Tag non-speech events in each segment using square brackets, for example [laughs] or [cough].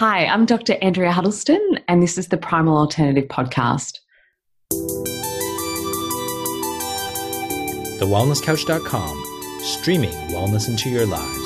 Hi, I'm Dr. Andrea Huddleston, and this is the Primal Alternative Podcast. TheWellnessCouch.com, streaming wellness into your lives.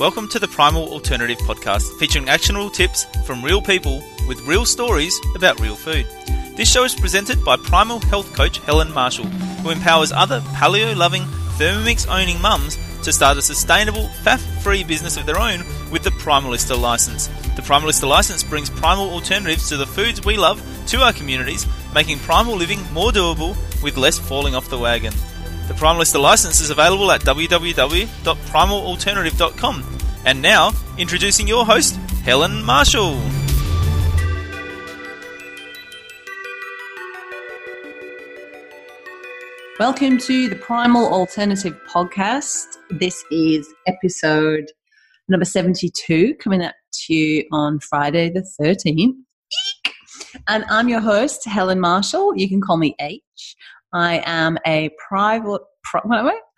Welcome to the Primal Alternative Podcast, featuring actionable tips from real people with real stories about real food. This show is presented by Primal Health Coach Helen Marshall, who empowers other paleo loving, Thermomix owning mums to start a sustainable, faff free business of their own with the Primalista license. The Primalista license brings primal alternatives to the foods we love to our communities, making primal living more doable with less falling off the wagon. The Primalista license is available at www.primalalternative.com. And now, introducing your host, Helen Marshall. Welcome to the Primal Alternative Podcast. This is episode number 72, coming up to you on Friday the 13th. And I'm your host, Helen Marshall. You can call me H. I am a private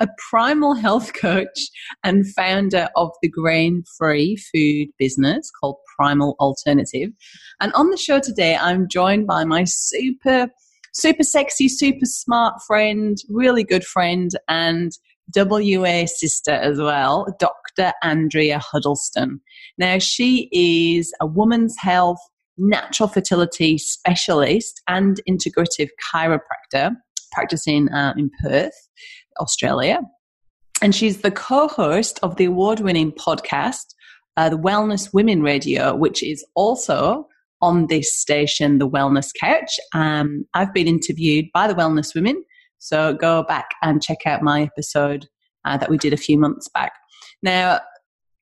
a primal health coach and founder of the grain free food business called Primal Alternative. And on the show today, I'm joined by my super super sexy, super smart friend, really good friend, and WA sister as well, Dr. Andrea Huddleston. Now, she is a woman's health, natural fertility specialist, and integrative chiropractor practicing uh, in Perth, Australia. And she's the co host of the award winning podcast, uh, the Wellness Women Radio, which is also on this station, The Wellness Couch. Um, I've been interviewed by the Wellness Women, so go back and check out my episode uh, that we did a few months back. Now,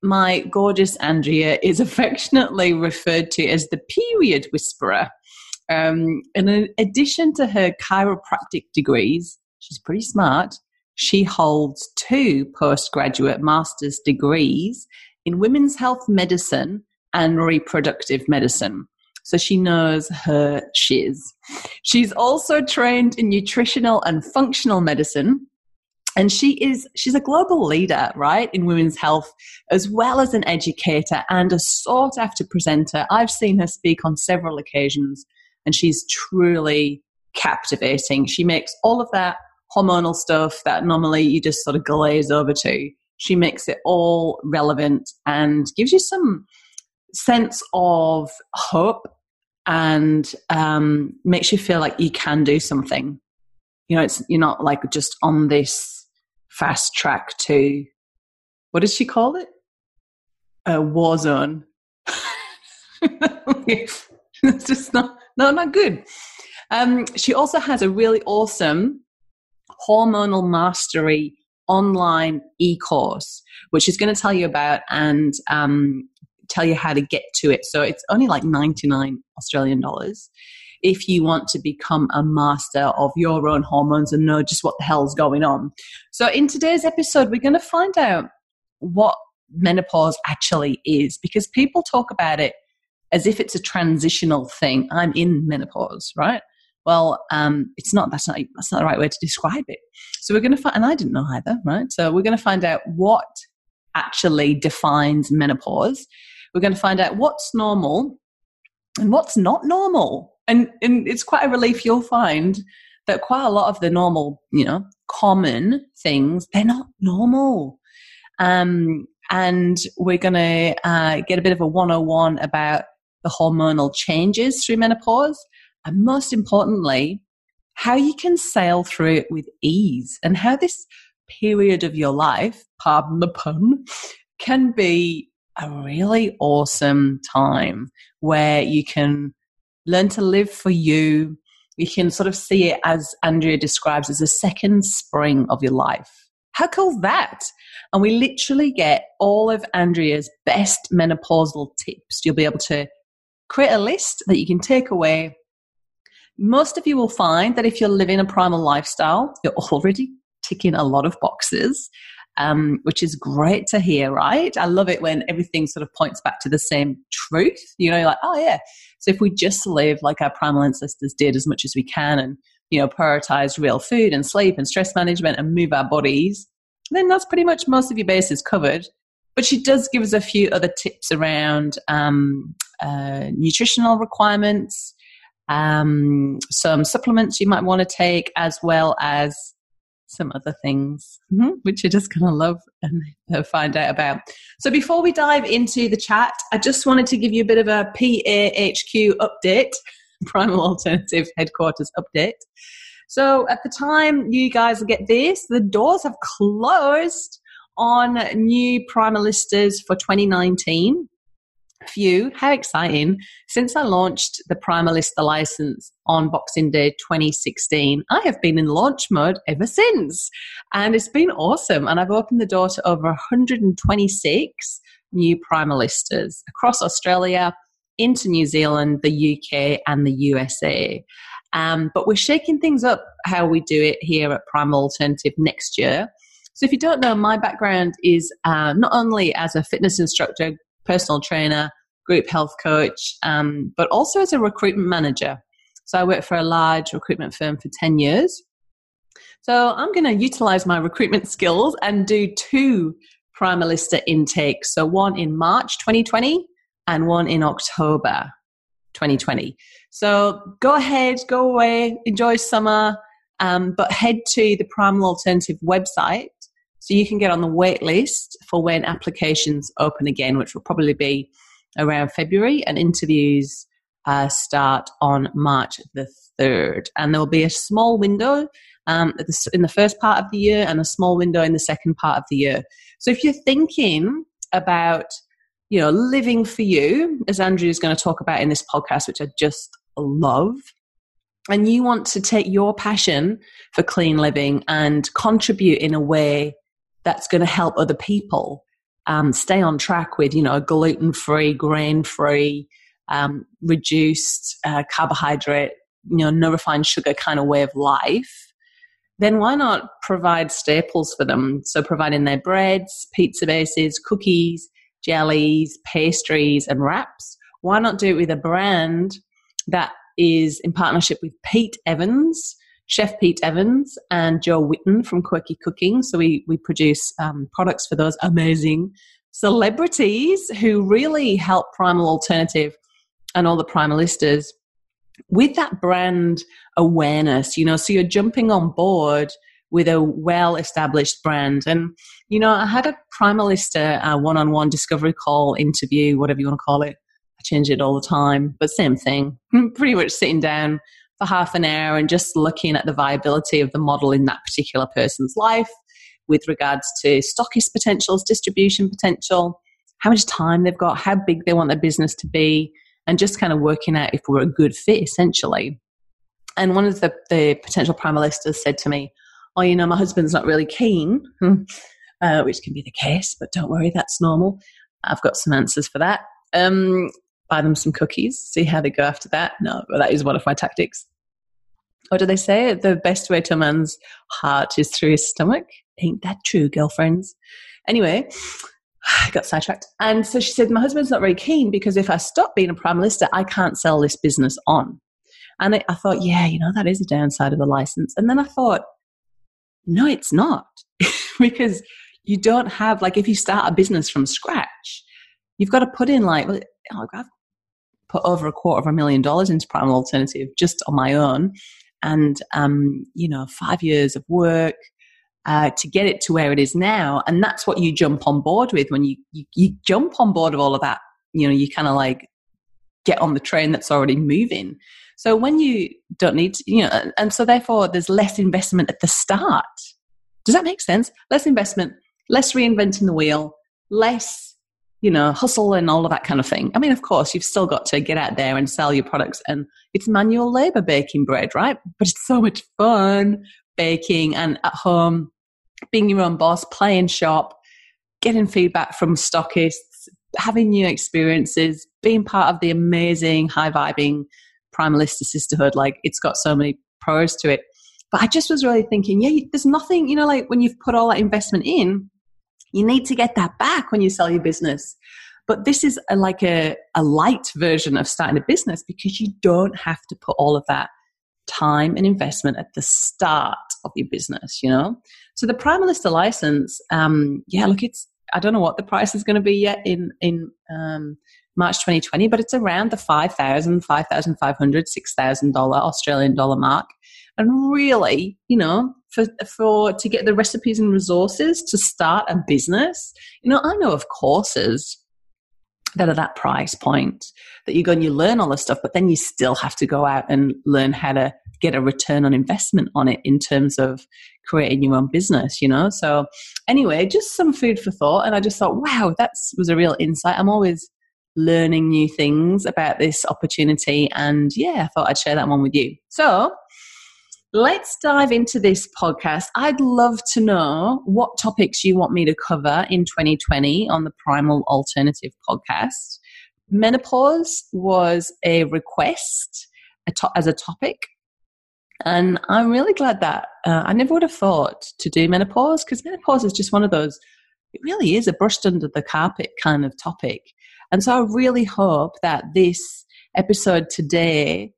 my gorgeous Andrea is [laughs] affectionately referred to as the period whisperer. Um, in addition to her chiropractic degrees, she's pretty smart. She holds two postgraduate master's degrees in women's health medicine and reproductive medicine so she knows her shiz. She's also trained in nutritional and functional medicine. And she is she's a global leader, right, in women's health, as well as an educator and a sought after presenter. I've seen her speak on several occasions, and she's truly captivating. She makes all of that hormonal stuff that normally you just sort of glaze over to. She makes it all relevant and gives you some sense of hope and um, makes you feel like you can do something. You know, it's you're not like just on this fast track to what does she call it? A war zone. [laughs] it's just not no not good. Um, she also has a really awesome hormonal mastery online e-course, which she's going to tell you about and um, tell you how to get to it. So it's only like 99 Australian dollars if you want to become a master of your own hormones and know just what the hell's going on. So in today's episode, we're going to find out what menopause actually is because people talk about it as if it's a transitional thing. I'm in menopause, right? Well, um, it's not. That's not. That's not the right way to describe it. So we're going to find, and I didn't know either, right? So we're going to find out what actually defines menopause we're going to find out what's normal and what's not normal. And, and it's quite a relief you'll find that quite a lot of the normal, you know, common things, they're not normal. Um, and we're going to uh, get a bit of a 101 about the hormonal changes through menopause. And most importantly, how you can sail through it with ease and how this period of your life, pardon the pun, can be a really awesome time where you can learn to live for you. You can sort of see it as Andrea describes as a second spring of your life. How cool that? And we literally get all of Andrea's best menopausal tips. You'll be able to create a list that you can take away. Most of you will find that if you're living a primal lifestyle, you're already ticking a lot of boxes um, which is great to hear, right? I love it when everything sort of points back to the same truth. You know, like, oh, yeah. So if we just live like our primal ancestors did as much as we can and, you know, prioritize real food and sleep and stress management and move our bodies, then that's pretty much most of your bases covered. but she does give us a few other tips around um, uh, nutritional requirements, um, some supplements you might want to take, as well as some other things, mm-hmm. which you're just going to love and uh, find out about. So, before we dive into the chat, I just wanted to give you a bit of a PAHQ update, [laughs] Primal Alternative Headquarters update. So, at the time you guys will get this, the doors have closed on new Primalistas for 2019 few. How exciting. Since I launched the Primalista license on Boxing Day 2016, I have been in launch mode ever since. And it's been awesome. And I've opened the door to over 126 new Primalistas across Australia, into New Zealand, the UK, and the USA. Um, but we're shaking things up how we do it here at Primal Alternative next year. So, if you don't know, my background is uh, not only as a fitness instructor, personal trainer, group health coach, um, but also as a recruitment manager. So I worked for a large recruitment firm for 10 years. So I'm going to utilize my recruitment skills and do two Primalista intakes. So one in March 2020 and one in October 2020. So go ahead, go away, enjoy summer, um, but head to the Primal Alternative website so you can get on the wait list for when applications open again, which will probably be around February, and interviews uh, start on March the 3rd. And there will be a small window um, in the first part of the year and a small window in the second part of the year. So if you're thinking about you know, living for you, as Andrea is going to talk about in this podcast, which I just love, and you want to take your passion for clean living and contribute in a way that's going to help other people um, stay on track with, you know, gluten free, grain free, um, reduced uh, carbohydrate, you know, no refined sugar kind of way of life, then why not provide staples for them? So, providing their breads, pizza bases, cookies, jellies, pastries, and wraps. Why not do it with a brand that is in partnership with Pete Evans, Chef Pete Evans and Jo Whitton from Quirky Cooking. So we, we produce um, products for those amazing celebrities who really help Primal Alternative and all the Primalistas with that brand awareness, you know, so you're jumping on board with a well established brand. And, you know, I had a Primalista one on one discovery call interview, whatever you want to call it. I change it all the time, but same thing. [laughs] Pretty much sitting down for half an hour and just looking at the viability of the model in that particular person's life with regards to stockist potentials, distribution potential, how much time they've got, how big they want their business to be, and just kind of working out if we're a good fit essentially. And one of the, the potential primalistas said to me, Oh, you know, my husband's not really keen, [laughs] uh, which can be the case, but don't worry, that's normal. I've got some answers for that. Um, buy them some cookies, see how they go after that. No, that is one of my tactics. What do they say? The best way to a man's heart is through his stomach. Ain't that true, girlfriends? Anyway, [sighs] I got sidetracked. And so she said, My husband's not very keen because if I stop being a prime Primalista, I can't sell this business on. And I, I thought, yeah, you know, that is a downside of the license. And then I thought, no, it's not. [laughs] because you don't have, like, if you start a business from scratch, you've got to put in, like, oh, I've put over a quarter of a million dollars into Primal Alternative just on my own and um, you know five years of work uh, to get it to where it is now. And that's what you jump on board with when you, you, you jump on board of all of that. You know you kind of like get on the train that's already moving. So when you don't need to, you know and so therefore there's less investment at the start. Does that make sense? Less investment less reinventing the wheel less you know, hustle and all of that kind of thing. I mean, of course, you've still got to get out there and sell your products, and it's manual labor baking bread, right? But it's so much fun baking and at home, being your own boss, playing shop, getting feedback from stockists, having new experiences, being part of the amazing, high vibing Primalista sisterhood. Like, it's got so many pros to it. But I just was really thinking, yeah, there's nothing, you know, like when you've put all that investment in, you need to get that back when you sell your business. But this is a, like a, a light version of starting a business because you don't have to put all of that time and investment at the start of your business, you know? So the Primalista license, um, yeah, look, it's, I don't know what the price is going to be yet in in um, March 2020, but it's around the 5,000, 5,500, 6,000 dollar Australian dollar mark. And really, you know, for for to get the recipes and resources to start a business, you know, I know of courses that are that price point that you go and you learn all this stuff, but then you still have to go out and learn how to get a return on investment on it in terms of creating your own business, you know? So anyway, just some food for thought. And I just thought, wow, that was a real insight. I'm always learning new things about this opportunity. And yeah, I thought I'd share that one with you. So let's dive into this podcast. I'd love to know what topics you want me to cover in 2020 on the Primal Alternative podcast. Menopause was a request as a topic. And I'm really glad that uh, I never would have thought to do menopause because menopause is just one of those, it really is a brushed under the carpet kind of topic. And so I really hope that this episode today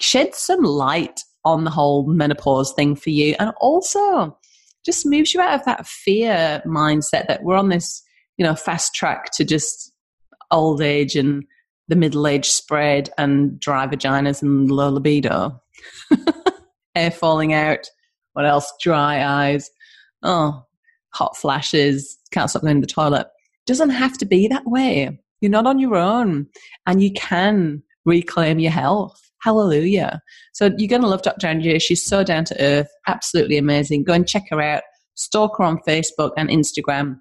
sheds some light on the whole menopause thing for you and also just moves you out of that fear mindset that we're on this, you know, fast track to just old age and the middle age spread and dry vaginas and low libido. [laughs] Hair falling out. What else? Dry eyes. Oh, hot flashes. Can't stop going to the toilet. Doesn't have to be that way. You're not on your own and you can reclaim your health. Hallelujah. So you're going to love Dr. Andrea. She's so down to earth, absolutely amazing. Go and check her out. Stalk her on Facebook and Instagram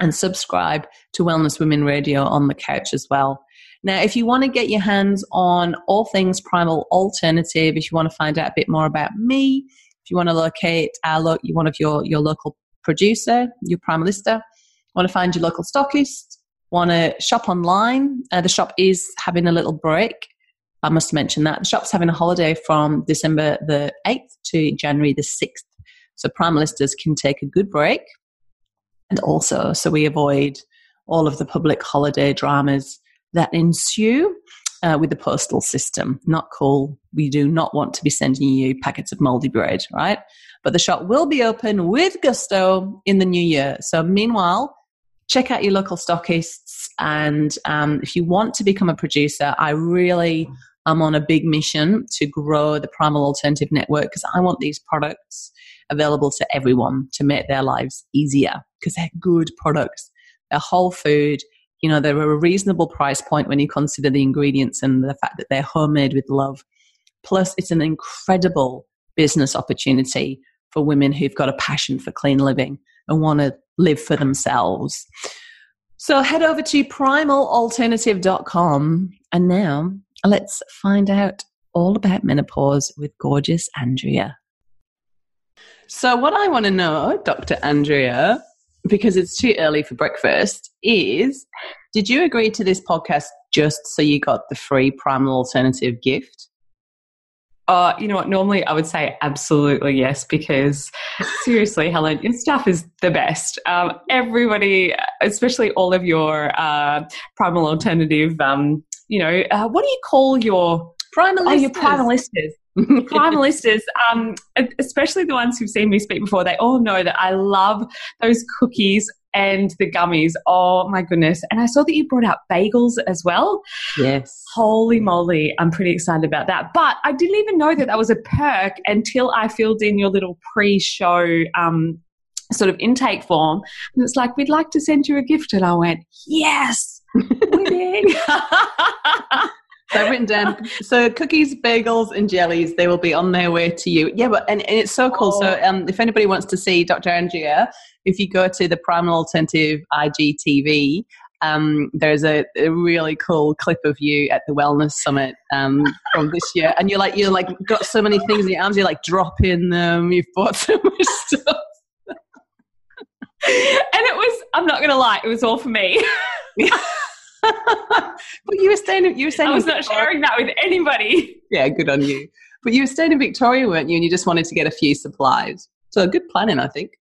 and subscribe to Wellness Women Radio on the couch as well. Now, if you want to get your hands on all things Primal Alternative, if you want to find out a bit more about me, if you want to locate our lo- one of your, your local producer, your Primalista, want to find your local stockist, want to shop online, uh, the shop is having a little break I must mention that. The shop's having a holiday from December the 8th to January the 6th. So primalistas can take a good break. And also, so we avoid all of the public holiday dramas that ensue uh, with the postal system. Not cool. We do not want to be sending you packets of moldy bread, right? But the shop will be open with gusto in the new year. So, meanwhile, check out your local stockists. And um, if you want to become a producer, I really I'm on a big mission to grow the Primal Alternative Network because I want these products available to everyone to make their lives easier because they're good products. They're whole food. You know, they're a reasonable price point when you consider the ingredients and the fact that they're homemade with love. Plus, it's an incredible business opportunity for women who've got a passion for clean living and want to live for themselves. So head over to primalalternative.com and now Let's find out all about menopause with gorgeous Andrea. So, what I want to know, Dr. Andrea, because it's too early for breakfast, is did you agree to this podcast just so you got the free primal alternative gift? Uh, you know what? Normally I would say absolutely yes, because seriously, Helen, your stuff is the best. Um, everybody, especially all of your uh, primal alternative um, you know, uh, what do you call your primalistas? Oh, your primalistas. primalistas, [laughs] um, especially the ones who've seen me speak before, they all know that I love those cookies and the gummies. Oh my goodness. And I saw that you brought out bagels as well. Yes. Holy moly. I'm pretty excited about that. But I didn't even know that that was a perk until I filled in your little pre show um, sort of intake form. And it's like, we'd like to send you a gift. And I went, yes winning. [laughs] so I've written down. So cookies, bagels, and jellies, they will be on their way to you. Yeah, but and, and it's so cool. Oh. So um, if anybody wants to see Dr. Andrea, if you go to the Primal Alternative IGTV, um, there's a, a, really cool clip of you at the Wellness Summit um, from this year, and you're like you're like got so many things in your arms. You're like dropping them. You've bought so much [laughs] stuff. [laughs] and it was, I'm not going to lie, it was all for me. [laughs] but you were staying. You were staying. I was not sharing that with anybody. [laughs] Yeah, good on you. But you were staying in Victoria, weren't you? And you just wanted to get a few supplies. So good planning, I think.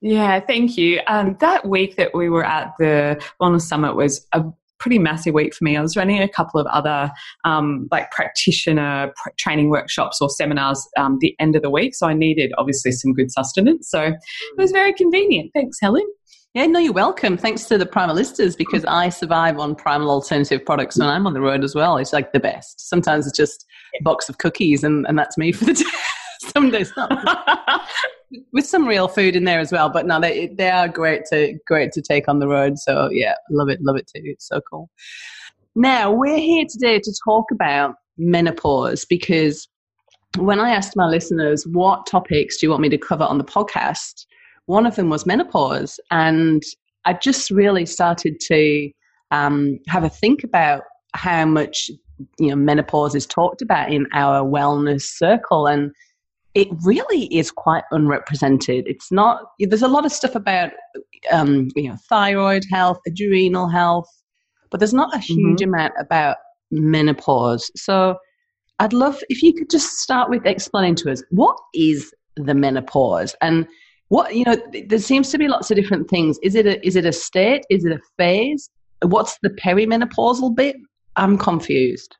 Yeah, thank you. Um, that week that we were at the Wellness Summit was a pretty massive week for me. I was running a couple of other um, like practitioner pr- training workshops or seminars um, the end of the week, so I needed obviously some good sustenance. So it was very convenient. Thanks, Helen. Yeah, no, you're welcome. Thanks to the Primalistas because I survive on primal alternative products when I'm on the road as well. It's like the best. Sometimes it's just a box of cookies and, and that's me for the [laughs] day. some days not. [laughs] With some real food in there as well, but no, they they are great to great to take on the road. So yeah, love it, love it too. It's so cool. Now we're here today to talk about menopause because when I asked my listeners what topics do you want me to cover on the podcast, one of them was menopause. And I just really started to um, have a think about how much you know menopause is talked about in our wellness circle and it really is quite unrepresented. It's not there's a lot of stuff about um, you know thyroid health adrenal health but there's not a huge mm-hmm. amount about menopause. So i'd love if you could just start with explaining to us what is the menopause? And what you know there seems to be lots of different things. Is it a is it a state? Is it a phase? What's the perimenopausal bit? I'm confused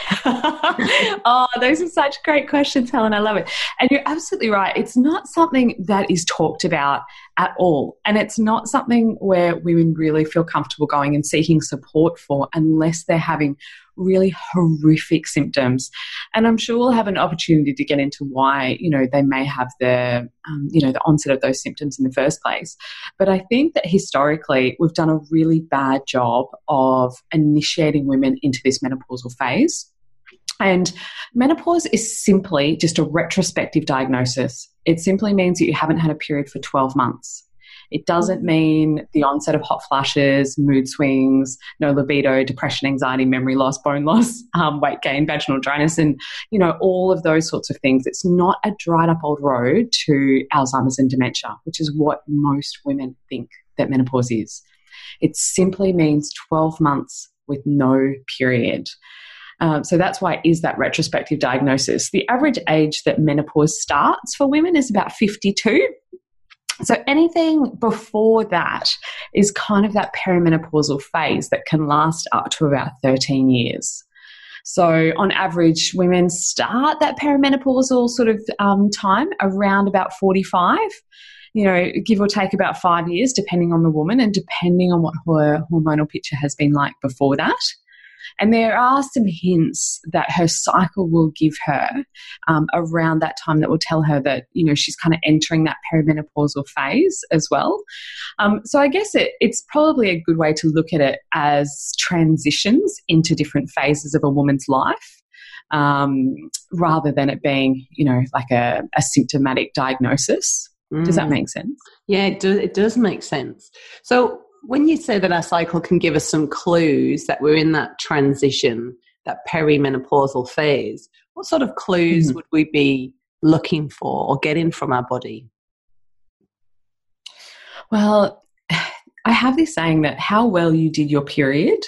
[laughs] oh, those are such great questions, Helen. I love it. And you're absolutely right. It's not something that is talked about at all. And it's not something where women really feel comfortable going and seeking support for unless they're having really horrific symptoms. And I'm sure we'll have an opportunity to get into why, you know, they may have the, um, you know, the onset of those symptoms in the first place. But I think that historically we've done a really bad job of initiating women into this menopausal phase. And menopause is simply just a retrospective diagnosis. It simply means that you haven't had a period for 12 months. It doesn't mean the onset of hot flashes, mood swings, no libido, depression, anxiety, memory loss, bone loss, [laughs] um, weight gain, vaginal dryness, and you know all of those sorts of things. It's not a dried up old road to Alzheimer's and dementia, which is what most women think that menopause is. It simply means 12 months with no period. Um, so that's why it is that retrospective diagnosis. The average age that menopause starts for women is about 52. So anything before that is kind of that perimenopausal phase that can last up to about 13 years. So, on average, women start that perimenopausal sort of um, time around about 45, you know, give or take about five years, depending on the woman and depending on what her hormonal picture has been like before that. And there are some hints that her cycle will give her um, around that time that will tell her that, you know, she's kind of entering that perimenopausal phase as well. Um, so I guess it, it's probably a good way to look at it as transitions into different phases of a woman's life. Um, rather than it being, you know, like a, a symptomatic diagnosis. Does that mm. make sense? Yeah, it, do, it does make sense. So, when you say that our cycle can give us some clues that we're in that transition, that perimenopausal phase, what sort of clues mm-hmm. would we be looking for or getting from our body? Well, [sighs] I have this saying that how well you did your period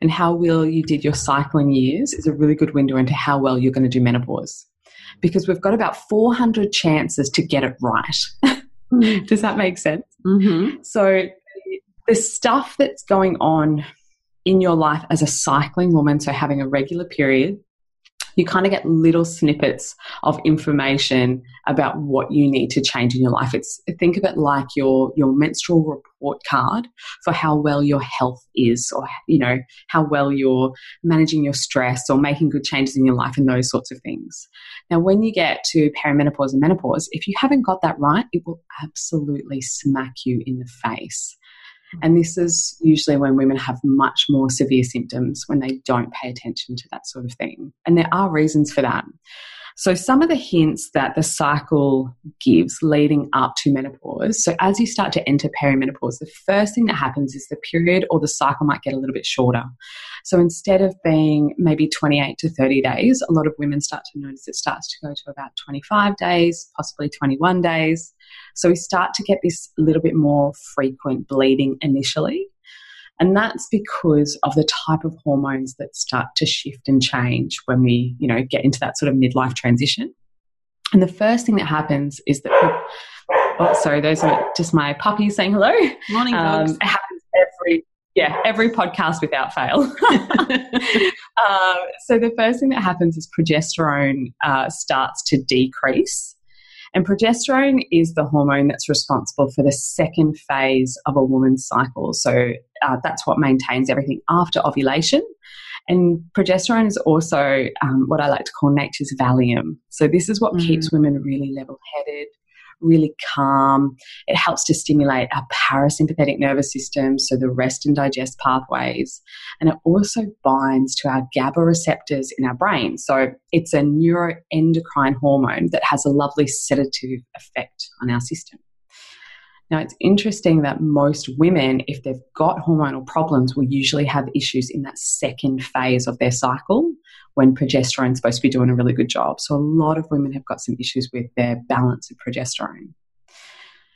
and how well you did your cycling years is a really good window into how well you're going to do menopause. Because we've got about 400 chances to get it right. [laughs] Mm. Does that make sense? Mm-hmm. So the stuff that's going on in your life as a cycling woman, so having a regular period, you kind of get little snippets of information about what you need to change in your life. It's think of it like your your menstrual report card for how well your health is, or you know how well you're managing your stress or making good changes in your life, and those sorts of things. Now, when you get to perimenopause and menopause, if you haven't got that right, it will absolutely smack you in the face. And this is usually when women have much more severe symptoms when they don't pay attention to that sort of thing. And there are reasons for that. So, some of the hints that the cycle gives leading up to menopause. So, as you start to enter perimenopause, the first thing that happens is the period or the cycle might get a little bit shorter. So, instead of being maybe 28 to 30 days, a lot of women start to notice it starts to go to about 25 days, possibly 21 days. So, we start to get this little bit more frequent bleeding initially. And that's because of the type of hormones that start to shift and change when we, you know, get into that sort of midlife transition. And the first thing that happens is that, oh, sorry, those are just my puppies saying hello. Morning, dogs. Um, it happens every, yeah, every podcast without fail. um, [laughs] so the first thing that happens is progesterone uh, starts to decrease. And progesterone is the hormone that's responsible for the second phase of a woman's cycle. So uh, that's what maintains everything after ovulation. And progesterone is also um, what I like to call nature's Valium. So this is what mm. keeps women really level headed, really calm. It helps to stimulate our parasympathetic nervous system, so the rest and digest pathways. And it also binds to our GABA receptors in our brain. So it's a neuroendocrine hormone that has a lovely sedative effect on our system. Now, it's interesting that most women, if they've got hormonal problems, will usually have issues in that second phase of their cycle when progesterone is supposed to be doing a really good job. So, a lot of women have got some issues with their balance of progesterone.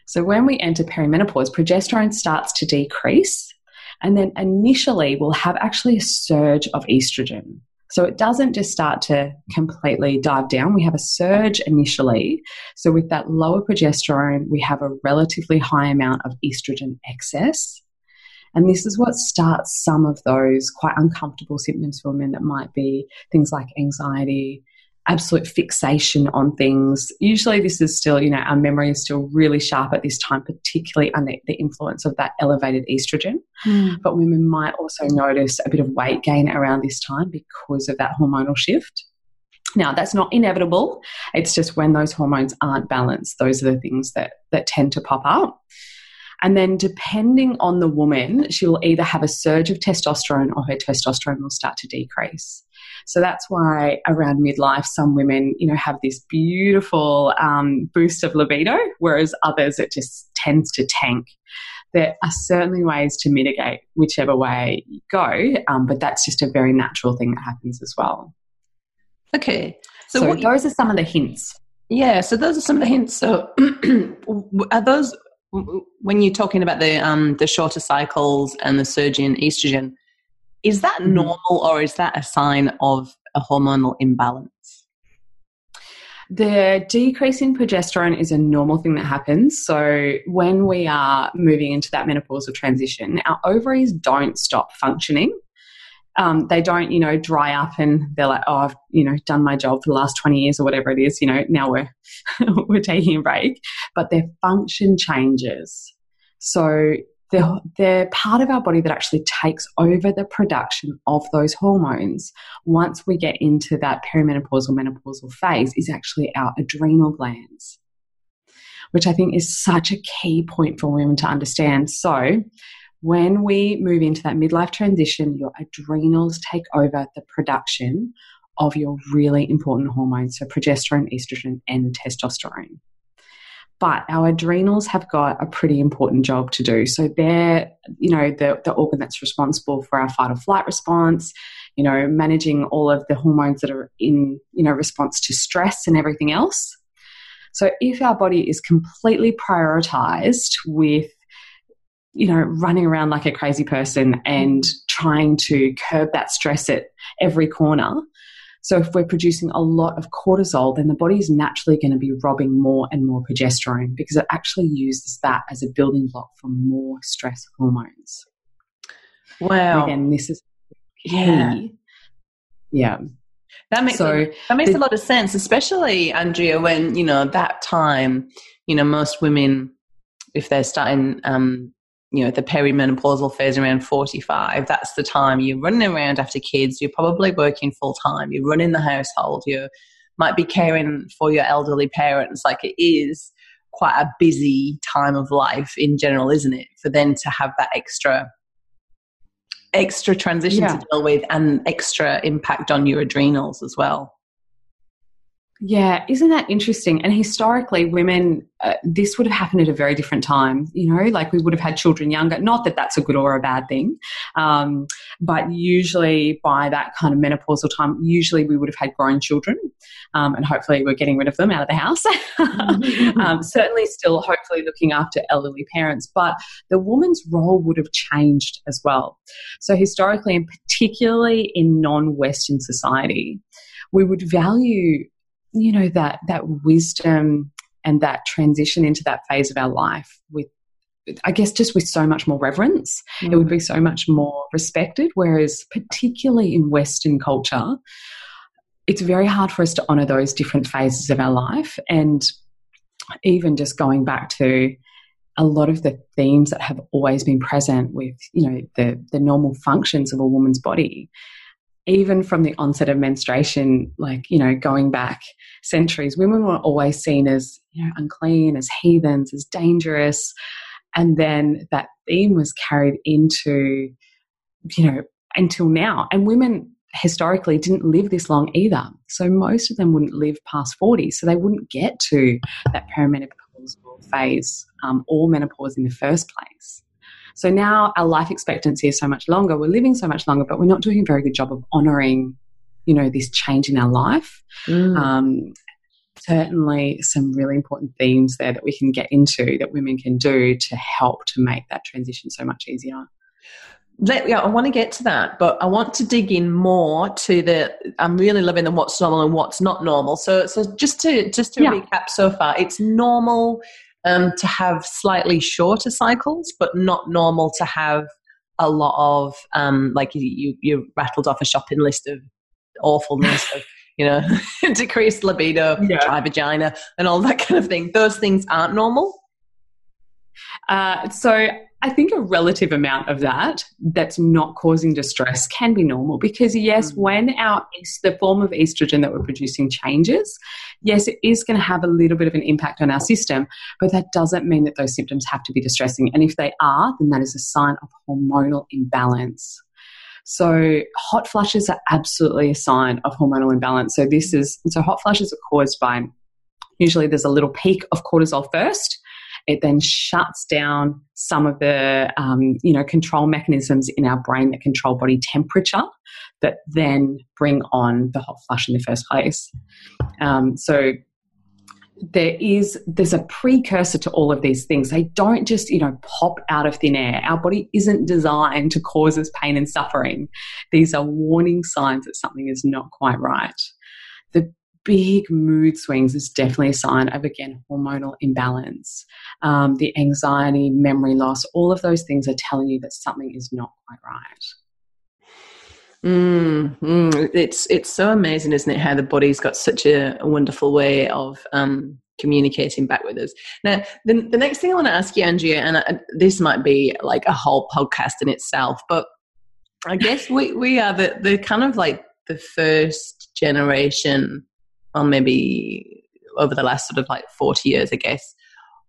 So, when we enter perimenopause, progesterone starts to decrease, and then initially we'll have actually a surge of estrogen. So it doesn't just start to completely dive down. We have a surge initially. So with that lower progesterone, we have a relatively high amount of estrogen excess. And this is what starts some of those quite uncomfortable symptoms for women that might be things like anxiety, absolute fixation on things. Usually, this is still, you know, our memory is still really sharp at this time, particularly under the influence of that elevated estrogen. Mm. But women might also notice a bit of weight gain around this time because of that hormonal shift. Now, that's not inevitable. It's just when those hormones aren't balanced, those are the things that, that tend to pop up. And then, depending on the woman, she will either have a surge of testosterone or her testosterone will start to decrease. So that's why around midlife, some women, you know, have this beautiful um, boost of libido, whereas others it just tends to tank. There are certainly ways to mitigate whichever way you go, um, but that's just a very natural thing that happens as well. Okay. So, so those are some of the hints. Yeah, so those are some of the hints. So [clears throat] are those when you're talking about the um, the shorter cycles and the surge in estrogen? Is that mm-hmm. normal or is that a sign of a hormonal imbalance? The decrease in progesterone is a normal thing that happens. So, when we are moving into that menopausal transition, our ovaries don't stop functioning. Um, they don't, you know, dry up and they're like, oh, I've, you know, done my job for the last 20 years or whatever it is, you know, now we're, [laughs] we're taking a break. But their function changes. So they're, they're part of our body that actually takes over the production of those hormones once we get into that perimenopausal menopausal phase is actually our adrenal glands which i think is such a key point for women to understand so when we move into that midlife transition your adrenals take over the production of your really important hormones so progesterone estrogen and testosterone but our adrenals have got a pretty important job to do. So they're, you know, the, the organ that's responsible for our fight or flight response, you know, managing all of the hormones that are in, you know, response to stress and everything else. So if our body is completely prioritized with you know, running around like a crazy person and trying to curb that stress at every corner, so if we're producing a lot of cortisol, then the body is naturally going to be robbing more and more progesterone because it actually uses that as a building block for more stress hormones. Wow. And again, this is key. Yeah. yeah. That makes so, a, that makes a lot of sense, especially Andrea, when you know that time, you know, most women, if they're starting um, you know the perimenopausal phase around 45 that's the time you're running around after kids you're probably working full time you're running the household you might be caring for your elderly parents like it is quite a busy time of life in general isn't it for them to have that extra extra transition yeah. to deal with and extra impact on your adrenals as well yeah, isn't that interesting? And historically, women, uh, this would have happened at a very different time. You know, like we would have had children younger. Not that that's a good or a bad thing, um, but usually by that kind of menopausal time, usually we would have had grown children, um, and hopefully we're getting rid of them out of the house. [laughs] um, certainly, still hopefully looking after elderly parents, but the woman's role would have changed as well. So historically, and particularly in non-Western society, we would value you know that that wisdom and that transition into that phase of our life with I guess just with so much more reverence, mm. it would be so much more respected. Whereas, particularly in Western culture, it's very hard for us to honor those different phases of our life. And even just going back to a lot of the themes that have always been present with you know the the normal functions of a woman's body even from the onset of menstruation like you know going back centuries women were always seen as you know unclean as heathens as dangerous. And then that theme was carried into you know until now. And women historically didn't live this long either. So most of them wouldn't live past 40 so they wouldn't get to that perimenopausal phase um, or menopause in the first place so now our life expectancy is so much longer we're living so much longer but we're not doing a very good job of honoring you know this change in our life mm. um, certainly some really important themes there that we can get into that women can do to help to make that transition so much easier let, yeah, I want to get to that, but I want to dig in more to the. I'm really loving the what's normal and what's not normal. So, so just to just to yeah. recap so far, it's normal um, to have slightly shorter cycles, but not normal to have a lot of um, like you you rattled off a shopping list of awfulness of [laughs] you know [laughs] decreased libido, yeah. dry vagina, and all that kind of thing. Those things aren't normal. Uh, so I think a relative amount of that that's not causing distress can be normal because yes, mm. when our the form of estrogen that we're producing changes, yes, it is going to have a little bit of an impact on our system, but that doesn't mean that those symptoms have to be distressing. And if they are, then that is a sign of hormonal imbalance. So hot flushes are absolutely a sign of hormonal imbalance. So this is so hot flushes are caused by usually there's a little peak of cortisol first it then shuts down some of the um, you know control mechanisms in our brain that control body temperature that then bring on the hot flush in the first place. Um, so there is there's a precursor to all of these things. They don't just you know pop out of thin air. Our body isn't designed to cause us pain and suffering. These are warning signs that something is not quite right. The big mood swings is definitely a sign of, again, hormonal imbalance. Um, the anxiety, memory loss, all of those things are telling you that something is not quite right. Mm, mm, it's it's so amazing, isn't it? How the body's got such a, a wonderful way of um, communicating back with us. Now, the, the next thing I want to ask you, Andrea, and I, this might be like a whole podcast in itself, but I guess we we are the the kind of like the first generation well, maybe over the last sort of like 40 years, I guess,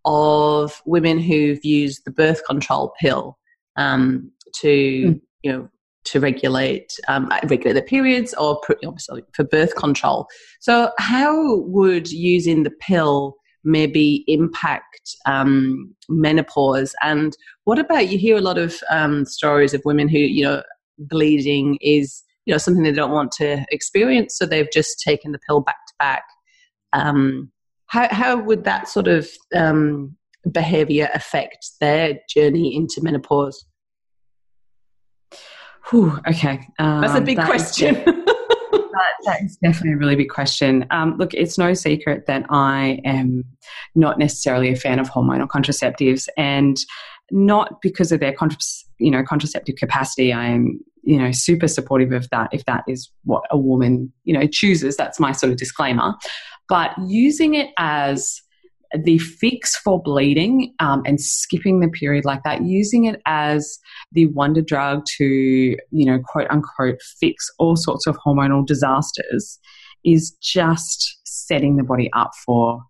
of women who've used the birth control pill um, to, mm. you know, to regulate um, regulate their periods or obviously for birth control. So, how would using the pill maybe impact um, menopause? And what about you hear a lot of um, stories of women who you know bleeding is you know something they don't want to experience, so they've just taken the pill back to back. Um, how how would that sort of um, behavior affect their journey into menopause? Whew, okay, um, that's a big that question. Is, that, that is definitely a really big question. Um, look, it's no secret that I am not necessarily a fan of hormonal contraceptives, and not because of their you know contraceptive capacity. I am you know super supportive of that if that is what a woman you know chooses that's my sort of disclaimer but using it as the fix for bleeding um, and skipping the period like that using it as the wonder drug to you know quote unquote fix all sorts of hormonal disasters is just setting the body up for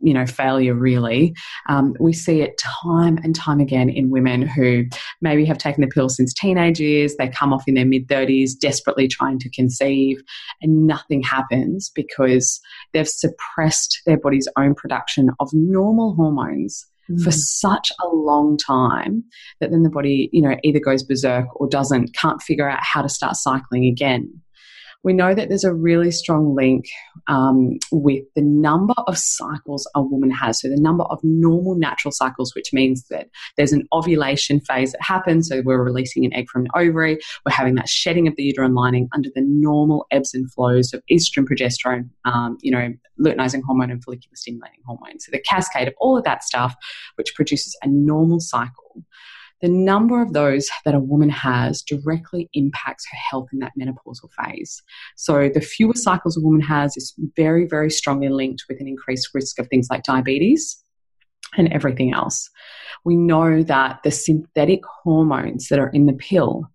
you know failure really um, we see it time and time again in women who maybe have taken the pill since teenage years they come off in their mid 30s desperately trying to conceive and nothing happens because they've suppressed their body's own production of normal hormones for mm. such a long time that then the body you know either goes berserk or doesn't can't figure out how to start cycling again we know that there's a really strong link um, with the number of cycles a woman has. So, the number of normal natural cycles, which means that there's an ovulation phase that happens. So, we're releasing an egg from an ovary, we're having that shedding of the uterine lining under the normal ebbs and flows of estrogen, progesterone, um, you know, luteinizing hormone, and follicular stimulating hormone. So, the cascade of all of that stuff, which produces a normal cycle the number of those that a woman has directly impacts her health in that menopausal phase. So the fewer cycles a woman has is very, very strongly linked with an increased risk of things like diabetes and everything else. We know that the synthetic hormones that are in the pill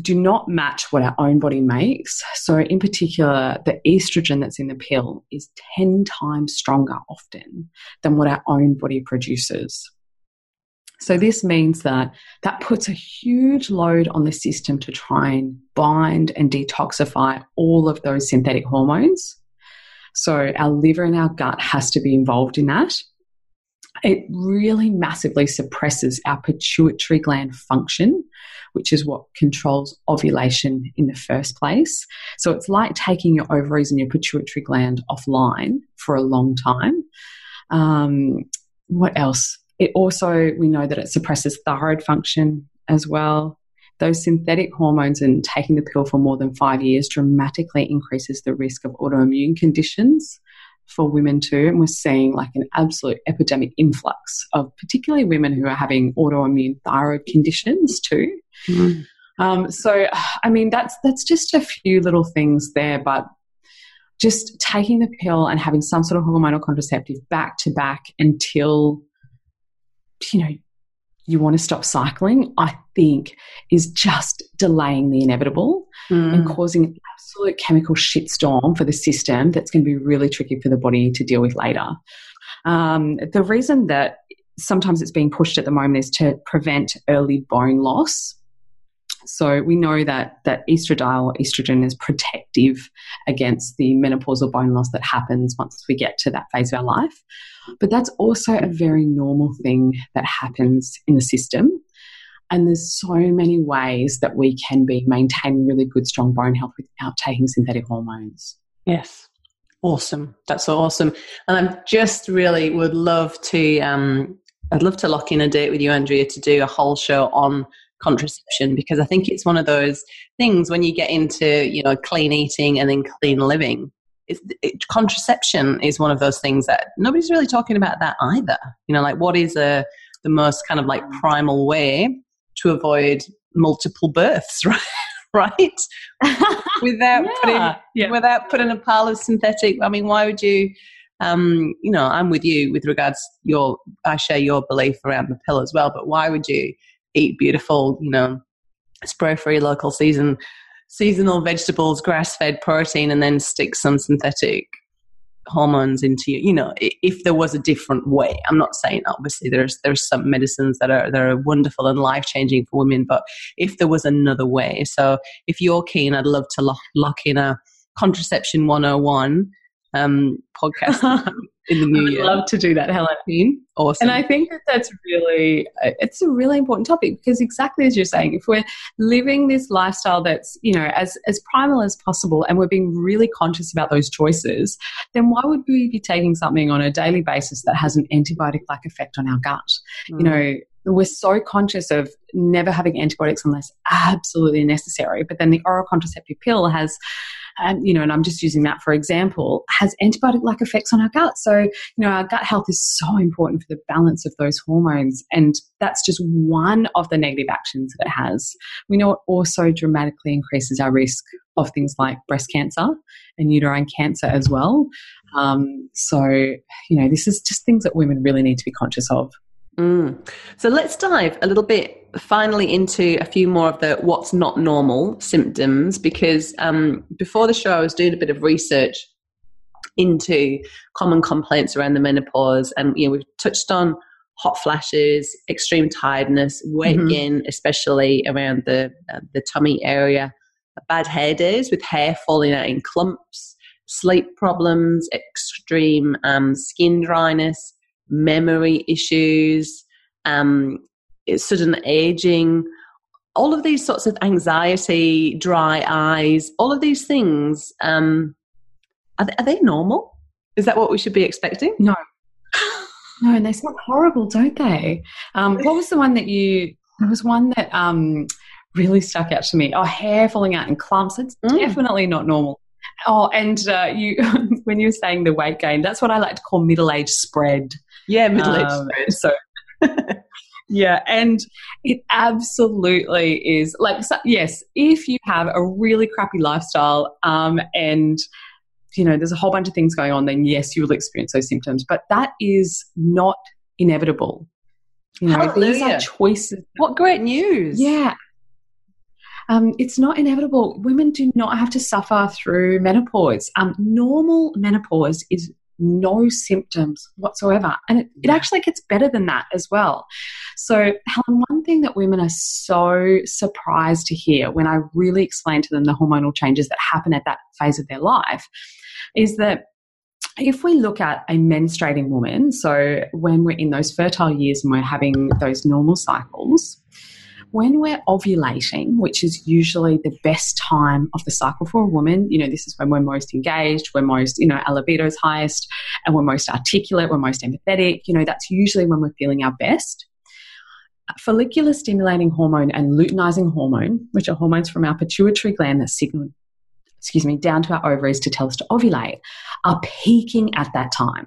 do not match what our own body makes. So, in particular, the estrogen that's in the pill is 10 times stronger often than what our own body produces. So this means that that puts a huge load on the system to try and bind and detoxify all of those synthetic hormones. So our liver and our gut has to be involved in that. It really massively suppresses our pituitary gland function, which is what controls ovulation in the first place. So it's like taking your ovaries and your pituitary gland offline for a long time. Um, what else? It also, we know that it suppresses thyroid function as well. Those synthetic hormones and taking the pill for more than five years dramatically increases the risk of autoimmune conditions for women too. And we're seeing like an absolute epidemic influx of particularly women who are having autoimmune thyroid conditions too. Mm. Um, so, I mean, that's that's just a few little things there, but just taking the pill and having some sort of hormonal contraceptive back to back until you know, you want to stop cycling, I think is just delaying the inevitable mm. and causing an absolute chemical shitstorm for the system that's going to be really tricky for the body to deal with later. Um, the reason that sometimes it's being pushed at the moment is to prevent early bone loss. So we know that that estradiol, estrogen, is protective against the menopausal bone loss that happens once we get to that phase of our life. But that's also a very normal thing that happens in the system. And there's so many ways that we can be maintaining really good, strong bone health without taking synthetic hormones. Yes. Awesome. That's so awesome. And I just really would love to, um, I'd love to lock in a date with you, Andrea, to do a whole show on contraception because I think it's one of those things when you get into, you know, clean eating and then clean living it, contraception is one of those things that nobody's really talking about that either. You know, like what is a the most kind of like primal way to avoid multiple births, [laughs] right? right? without [laughs] yeah, putting yeah. without putting a pile of synthetic. I mean, why would you? Um, you know, I'm with you with regards your. I share your belief around the pill as well. But why would you eat beautiful, you know, spray-free local season seasonal vegetables, grass fed protein, and then stick some synthetic hormones into you. You know, if there was a different way, I'm not saying obviously there's there's some medicines that are that are wonderful and life changing for women, but if there was another way, so if you're keen, I'd love to lock, lock in a contraception 101 um, podcast [laughs] in the new I year. love to do that, Helen. Awesome. And I think that that's really, it's a really important topic because exactly as you're saying, if we're living this lifestyle that's, you know, as, as primal as possible and we're being really conscious about those choices, then why would we be taking something on a daily basis that has an antibiotic-like effect on our gut? Mm. You know, we're so conscious of never having antibiotics unless absolutely necessary. But then the oral contraceptive pill has and you know, and I'm just using that for example, has antibiotic-like effects on our gut. So, you know, our gut health is so important for the balance of those hormones, and that's just one of the negative actions that it has. We know it also dramatically increases our risk of things like breast cancer and uterine cancer as well. Um, so, you know, this is just things that women really need to be conscious of. Mm. So let's dive a little bit finally into a few more of the what's not normal symptoms because um, before the show I was doing a bit of research into common complaints around the menopause and you know we've touched on hot flashes, extreme tiredness, weight mm-hmm. gain, especially around the uh, the tummy area, bad hair days with hair falling out in clumps, sleep problems, extreme um, skin dryness, memory issues, um, sudden aging, all of these sorts of anxiety, dry eyes, all of these things, um, are, they, are they normal? Is that what we should be expecting? No. No, and they sound horrible, don't they? Um, what was the one that you? There was one that um, really stuck out to me. Oh, hair falling out in clumps. It's mm. definitely not normal. Oh, and uh, you [laughs] when you were saying the weight gain, that's what I like to call middle age spread. Yeah, middle aged. um, So [laughs] Yeah, and it absolutely is like so, yes, if you have a really crappy lifestyle um, and you know there's a whole bunch of things going on, then yes, you will experience those symptoms. But that is not inevitable. You know, these are choices. What great news! Yeah. Um, it's not inevitable. Women do not have to suffer through menopause. Um, normal menopause is no symptoms whatsoever. And it, it actually gets better than that as well. So, Helen, one thing that women are so surprised to hear when I really explain to them the hormonal changes that happen at that phase of their life is that if we look at a menstruating woman, so when we're in those fertile years and we're having those normal cycles, when we're ovulating, which is usually the best time of the cycle for a woman, you know, this is when we're most engaged, we're most, you know, our libido's highest, and we're most articulate, we're most empathetic, you know, that's usually when we're feeling our best. Follicular stimulating hormone and luteinizing hormone, which are hormones from our pituitary gland that signal, excuse me, down to our ovaries to tell us to ovulate, are peaking at that time.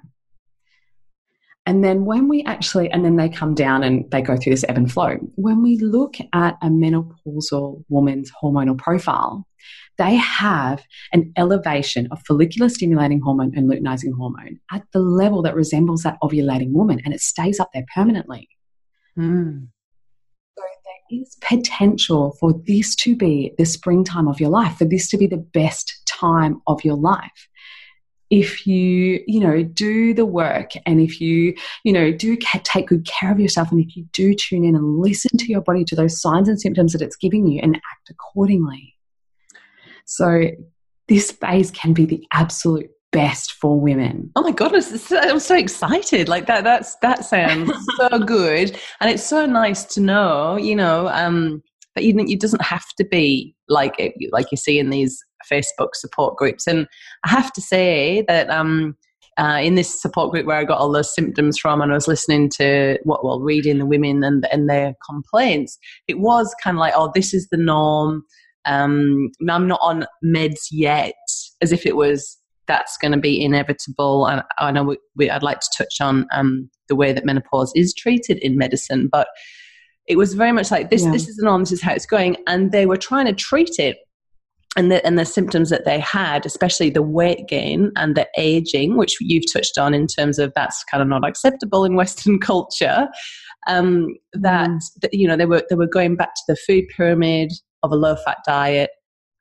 And then when we actually, and then they come down and they go through this ebb and flow. When we look at a menopausal woman's hormonal profile, they have an elevation of follicular stimulating hormone and luteinizing hormone at the level that resembles that ovulating woman, and it stays up there permanently. Mm. So there is potential for this to be the springtime of your life, for this to be the best time of your life. If you, you know, do the work and if you, you know, do ca- take good care of yourself and if you do tune in and listen to your body to those signs and symptoms that it's giving you and act accordingly. So this phase can be the absolute best for women. Oh my goodness, I'm so excited. Like that that's that sounds so [laughs] good. And it's so nice to know, you know, um that you it doesn't have to be like it, like you see in these Facebook support groups. And I have to say that um uh, in this support group where I got all those symptoms from, and I was listening to what, well, reading the women and and their complaints, it was kind of like, oh, this is the norm. Um, I'm not on meds yet, as if it was that's going to be inevitable. And I know we, we, I'd like to touch on um, the way that menopause is treated in medicine, but it was very much like this. Yeah. This is the norm. This is how it's going, and they were trying to treat it. And the, and the symptoms that they had, especially the weight gain and the aging, which you've touched on in terms of that's kind of not acceptable in Western [laughs] culture, um, that, that you know they were they were going back to the food pyramid of a low fat diet,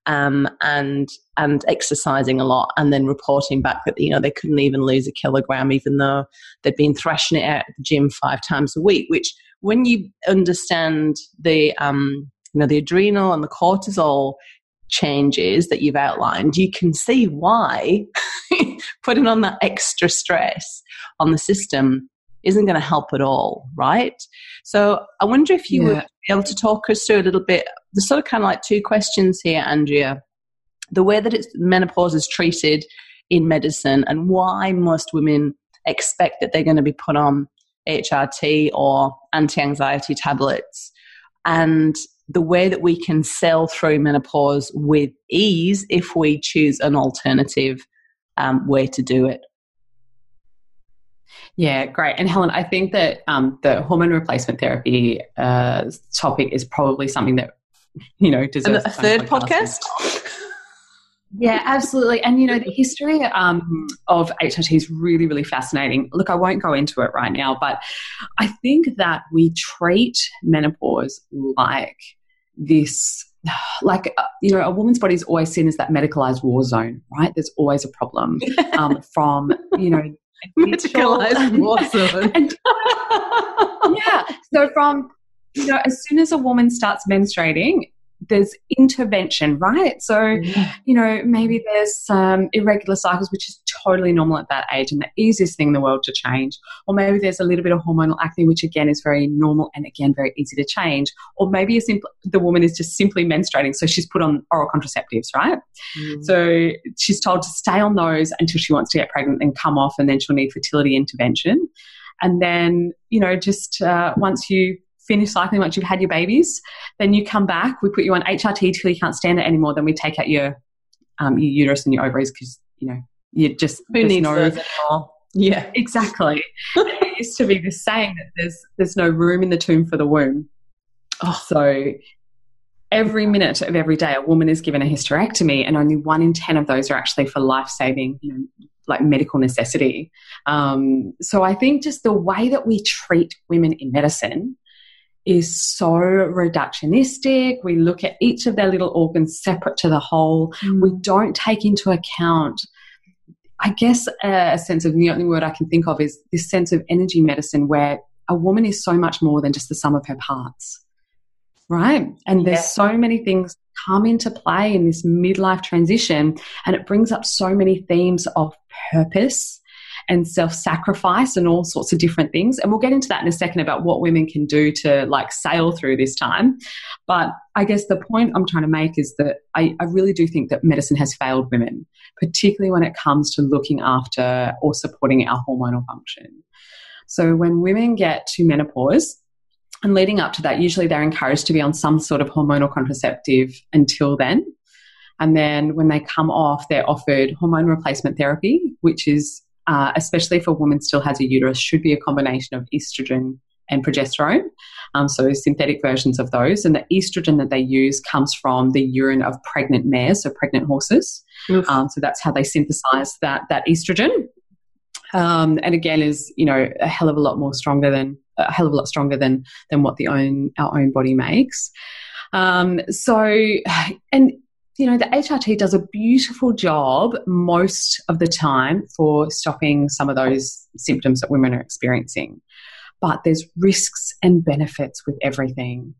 um, and and exercising a lot, and then reporting back that you know they couldn't even lose a kilogram, even though they'd been thrashing it out at the gym five times a week. Which, when you understand the um, you know the adrenal and the cortisol changes that you've outlined, you can see why [laughs] putting on that extra stress on the system isn't going to help at all, right? So I wonder if you Yeah. would be able to talk us through a little bit. There's sort of kind of like two questions here, Andrea. The way that it's menopause is treated in medicine, and why most women expect that they're going to be put on HRT or anti-anxiety tablets, and the way that we can sail through menopause with ease if we choose an alternative um, way to do it. Yeah, great. And Helen, I think that um, the hormone replacement therapy uh, topic is probably something that you know deserves a third podcast? Yeah, absolutely. And you know, the history um, of HRT is really, really fascinating. Look, I won't go into it right now, but I think that we treat menopause like this. Like, uh, you know, a woman's body is always seen as that medicalized war zone, right? There's always a problem [laughs] um, from, you know, [laughs] Medicalized war zone. [laughs] and yeah. So from you know, as soon as a woman starts menstruating, there's intervention, right? So, you know, maybe there's some irregular cycles, which is totally normal at that age and the easiest thing in the world to change. Or maybe there's a little bit of hormonal acne, which again is very normal and again very easy to change. Or maybe a simple, the woman is just simply menstruating, so she's put on oral contraceptives, right? So she's told to stay on those until she wants to get pregnant and come off, and then she'll need fertility intervention. And then, you know, just uh, once you finish cycling, once you've had your babies, then you come back. We put you on HRT till you can't stand it anymore. Then we take out your um, your uterus and your ovaries because you know you just Who needs no those anymore? Yeah. Exactly. it [laughs] used to be the saying that there's there's no room in the tomb for the womb. Oh. So every minute of every day, a woman is given a hysterectomy, and only one in 10 of those are actually for life saving, you know, like medical necessity. Um, so I think just the way that we treat women in medicine is so reductionistic. We look at each of their little organs separate to the whole. Mm. We don't take into account, I guess, a, a sense of the only word I can think of is this sense of energy medicine where a woman is so much more than just the sum of her parts right? And there's yeah. so many things come into play in this midlife transition, and it brings up so many themes of purpose and self-sacrifice and all sorts of different things. And we'll get into that in a second about what women can do to like sail through this time. But i guess the point i'm trying to make is that I, I really do think that medicine has failed women particularly when it comes to looking after or supporting our hormonal function. So when women get to menopause and leading up to that, usually they're encouraged to be on some sort of hormonal contraceptive until then. And then when they come off, they're offered hormone replacement therapy, which is, uh, especially if a woman still has a uterus, should be a combination of estrogen and progesterone. Um, so synthetic versions of those. And the estrogen that they use comes from the urine of pregnant mares, so pregnant horses. Um, so that's how they synthesize that, that estrogen. Um, and again, is, you know, a hell of a lot more stronger than a hell of a lot stronger than than what the own our own body makes. Um, so, and you know, the HRT does a beautiful job most of the time for stopping some of those symptoms that women are experiencing. But there's risks and benefits with everything.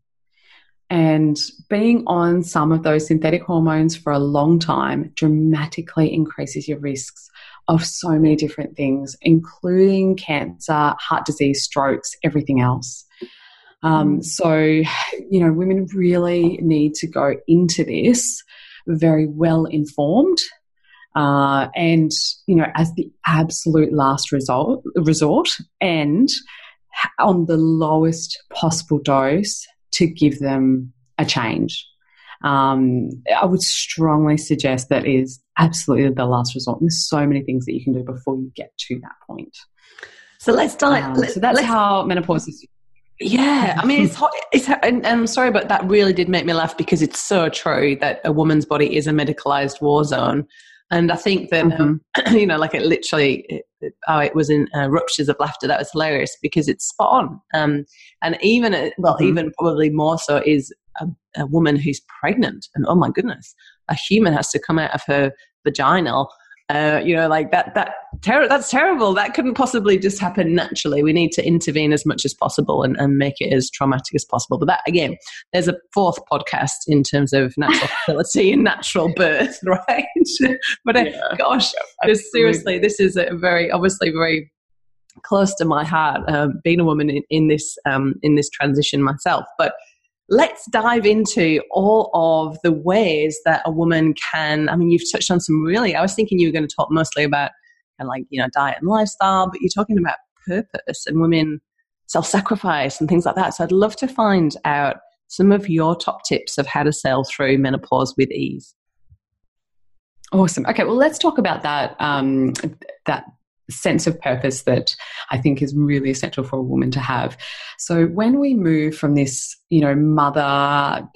And being on some of those synthetic hormones for a long time dramatically increases your risks of so many different things, including cancer, heart disease, strokes, everything else. Um, mm. so, you know, women really need to go into this very well informed. Uh, and you know, as the absolute last result, resort, and on the lowest possible dose to give them a change um, I would strongly suggest that is absolutely the last resort. And there's so many things that you can do before you get to that point. So let's dive. Um, so that's how menopause is. Yeah, I mean, it's hot. It's, and, and, I'm sorry, but that really did make me laugh because it's so true that a woman's body is a medicalized war zone. And I think that, mm-hmm. um, [clears throat] you know, like it literally, it, it, oh, it was in uh, ruptures of laughter. That was hilarious because it's spot on. Um, and even, uh, well, mm-hmm. even probably more so is a, a woman who's pregnant and oh my goodness a human has to come out of her vaginal uh, you know, like that, that ter- that's terrible. That couldn't possibly just happen naturally. We need to intervene as much as possible and, and make it as traumatic as possible. But that, again, there's a fourth podcast in terms of natural [laughs] fertility and natural birth, [laughs] right? but uh, yeah, gosh, yeah, seriously, this is a very, obviously very close to my heart, um, being a woman in, in this, um, in this transition myself. But let's dive into all of the ways that a woman can. I mean, you've touched on some really, I was thinking you were going to talk mostly about of like, you know, diet and lifestyle, but you're talking about purpose and women self sacrifice and things like that. So I'd love to find out some of your top tips of how to sail through menopause with ease. Awesome. Okay, well, let's talk about that um, that sense of purpose that I think is really essential for a woman to have. So when we move from this, you know, mother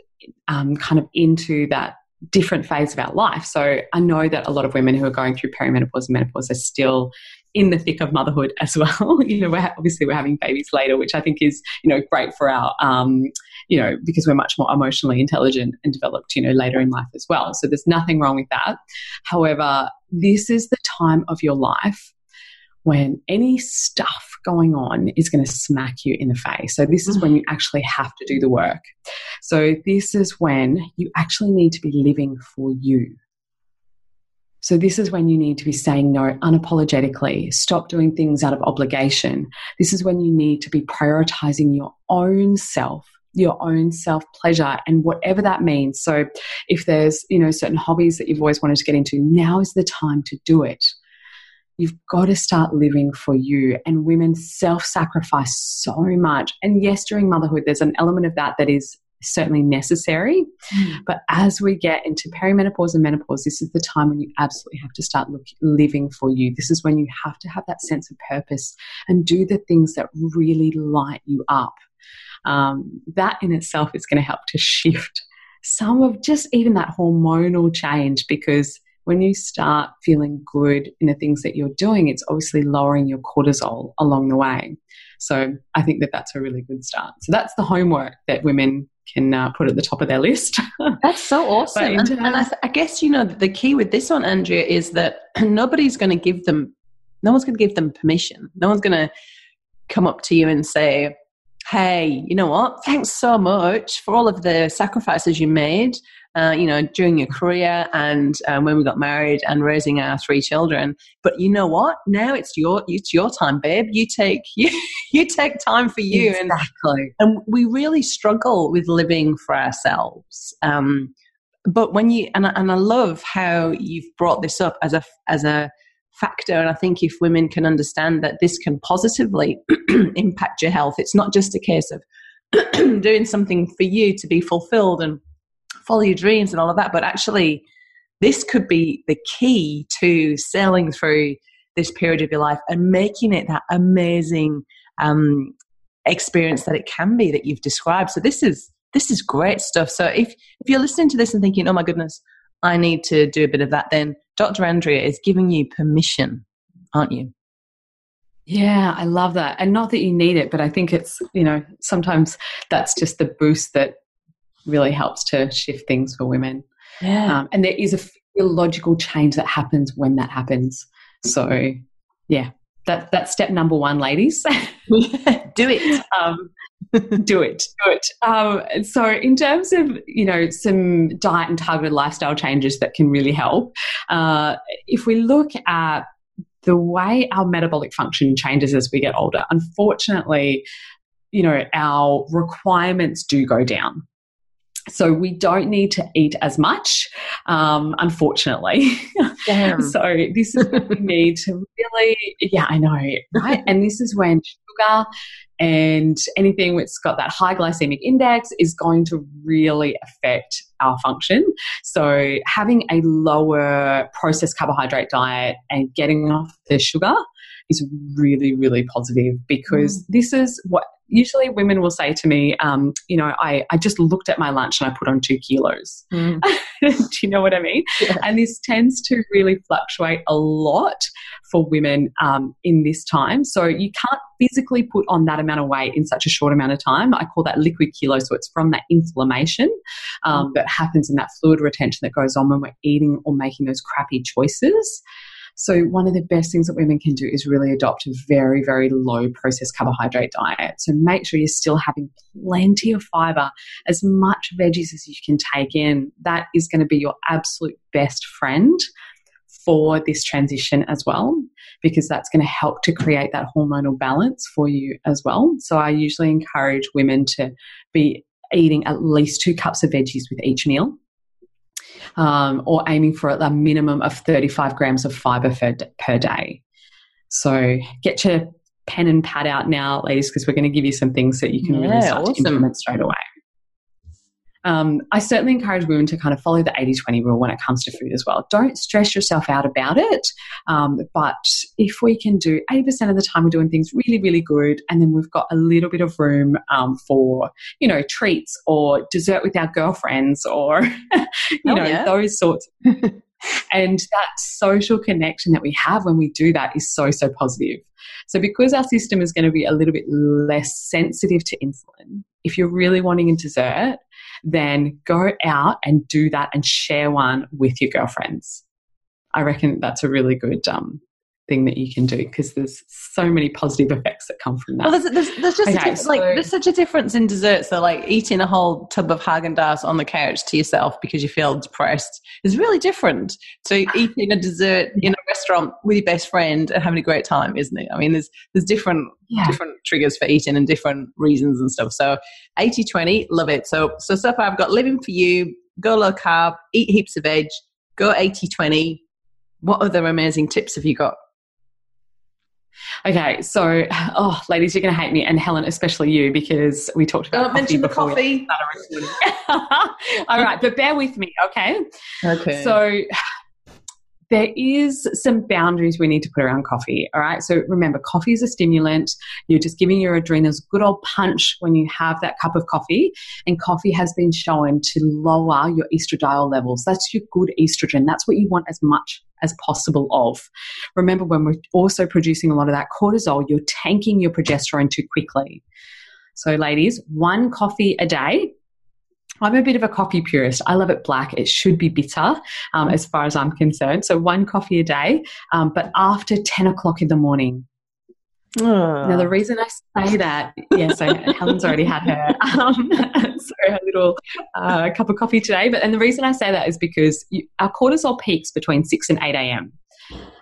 um, kind of into that different phase of our life. So I know that a lot of women who are going through perimenopause and menopause are still in the thick of motherhood as well. [laughs] you know, we're obviously we're having babies later, which I think is you know great for our um, you know because we're much more emotionally intelligent and developed you know later in life as well. So there's nothing wrong with that. However, this is the time of your life when any stuff going on is going to smack you in the face. So, this is when you actually have to do the work. So, this is when you actually need to be living for you. So, this is when you need to be saying no unapologetically, stop doing things out of obligation. This is when you need to be prioritizing your own self your own self pleasure and whatever that means. So if there's, you know, certain hobbies that you've always wanted to get into, now is the time to do it. You've got to start living for you. And women self sacrifice so much. And yes, during motherhood, there's an element of that that is certainly necessary. Mm. But as we get into perimenopause and menopause, this is the time when you absolutely have to start look, living for you. This is when you have to have that sense of purpose and do the things that really light you up. Um, that in itself is going to help to [laughs] shift some of just even that hormonal change because when you start feeling good in the things that you're doing, it's obviously lowering your cortisol along the way. So I think that that's a really good start. So that's the homework that women can uh, put at the top of their list. [laughs] That's so awesome. And, and I, th- I guess, you know, the key with this one, Andrea, is that [clears throat] nobody's going to give them, no one's going to give them permission. No one's going to come up to you and say, hey, you know what? Thanks so much for all of the sacrifices you made, uh, you know, during your career and um, when we got married and raising our three children. But you know what? Now it's your it's your time, babe. You take [laughs] you you take time for you, and exactly. and we really struggle with living for ourselves. Um, but when you and I, and I love how you've brought this up as a as a factor, and I think if women can understand that this can positively [clears throat] impact your health, it's not just a case of [clears throat] doing something for you to be fulfilled and follow your dreams and all of that, but actually this could be the key to sailing through this period of your life and making it that amazing um, experience that it can be that you've described. So this is this is great stuff. So if if you're listening to this and thinking, "Oh my goodness, I need to do a bit of that," then Dr. Andrea is giving you permission, aren't you? Yeah, I love that. And not that you need it, but I think it's, you know, sometimes that's just the boost that really helps to shift things for women. Yeah. Um, and there is a physiological change that happens when that happens. So, yeah, that, that's step number one, ladies. [laughs] do it. um, do it, do it. Um, so, in terms of you know some diet and targeted lifestyle changes that can really help, uh, if we look at the way our metabolic function changes as we get older, unfortunately, you know our requirements do go down. So we don't need to eat as much, um, unfortunately. [laughs] So this is what we need to really, yeah, I know, right? and this is when sugar and anything has got that high glycemic index is going to really affect our function. So having a lower processed carbohydrate diet and getting off the sugar is really, really positive because this is what usually women will say to me, um, you know, I, I just looked at my lunch and I put on two kilos. Mm. [laughs] Do you know what I mean? Yeah. And this tends to really fluctuate a lot for women um, in this time. So you can't physically put on that amount of weight in such a short amount of time. I call that liquid kilo. So it's from that inflammation um, that happens in that fluid retention that goes on when we're eating or making those crappy choices. So, one of the best things that women can do is really adopt a very, very low processed carbohydrate diet. So, make sure you're still having plenty of fiber, as much veggies as you can take in. That is going to be your absolute best friend for this transition as well, because that's going to help to create that hormonal balance for you as well. So, I usually encourage women to be eating at least two cups of veggies with each meal um, or aiming for a minimum of 35 grams of fiber per, per day. So get your pen and pad out now, ladies, because we're going to give you some things that you can really start awesome. to implement straight away. Um, I certainly encourage women to kind of follow the 80 20 rule when it comes to food as well. Don't stress yourself out about it. Um, but if we can do 80% of the time, we're doing things really, really good, and then we've got a little bit of room um, for, you know, treats or dessert with our girlfriends or, [laughs] you Oh, know, yeah. those sorts. and that social connection that we have when we do that is so, so positive. So, because our system is going to be a little bit less sensitive to insulin, if you're really wanting a dessert, then go out and do that and share one with your girlfriends. I reckon that's a really good um, thing that you can do because there's so many positive effects that come from that. Well, there's, there's, there's just a Okay, diff- like there's such a difference in desserts. So like eating a whole tub of Haagen Dazs on the couch to yourself because you feel depressed is really different to eating a dessert in a restaurant with your best friend and having a great time, isn't it? I mean, there's there's different yeah. different triggers for eating and different reasons and stuff. So 80-20, love it. So so so far I've got living for you, go low carb, eat heaps of veg, go 80-20. What other amazing tips have you got? Okay, so oh, ladies, you're going to hate me, and Helen, especially you, because we talked about uh, Don't mention the coffee. [laughs] All right, but bear with me, okay? Okay. So there is some boundaries we need to put around coffee. All right. So remember, coffee is a stimulant. You're just giving your adrenals a good old punch when you have that cup of coffee. And coffee has been shown to lower your estradiol levels. That's your good estrogen. That's what you want as much as possible of. Remember, when we're also producing a lot of that cortisol, you're tanking your progesterone too quickly. So, ladies, one coffee a day I'm a bit of a coffee purist. I love it black. It should be bitter, um, as far as I'm concerned. So one coffee a day, um, but after 10 o'clock in the morning. Now, Ah. the reason I say that, yeah, so Helen's already had her, [laughs] um, [laughs] so her little uh, cup of coffee today. But and the reason I say that is because you, our cortisol peaks between 6 and 8 a.m.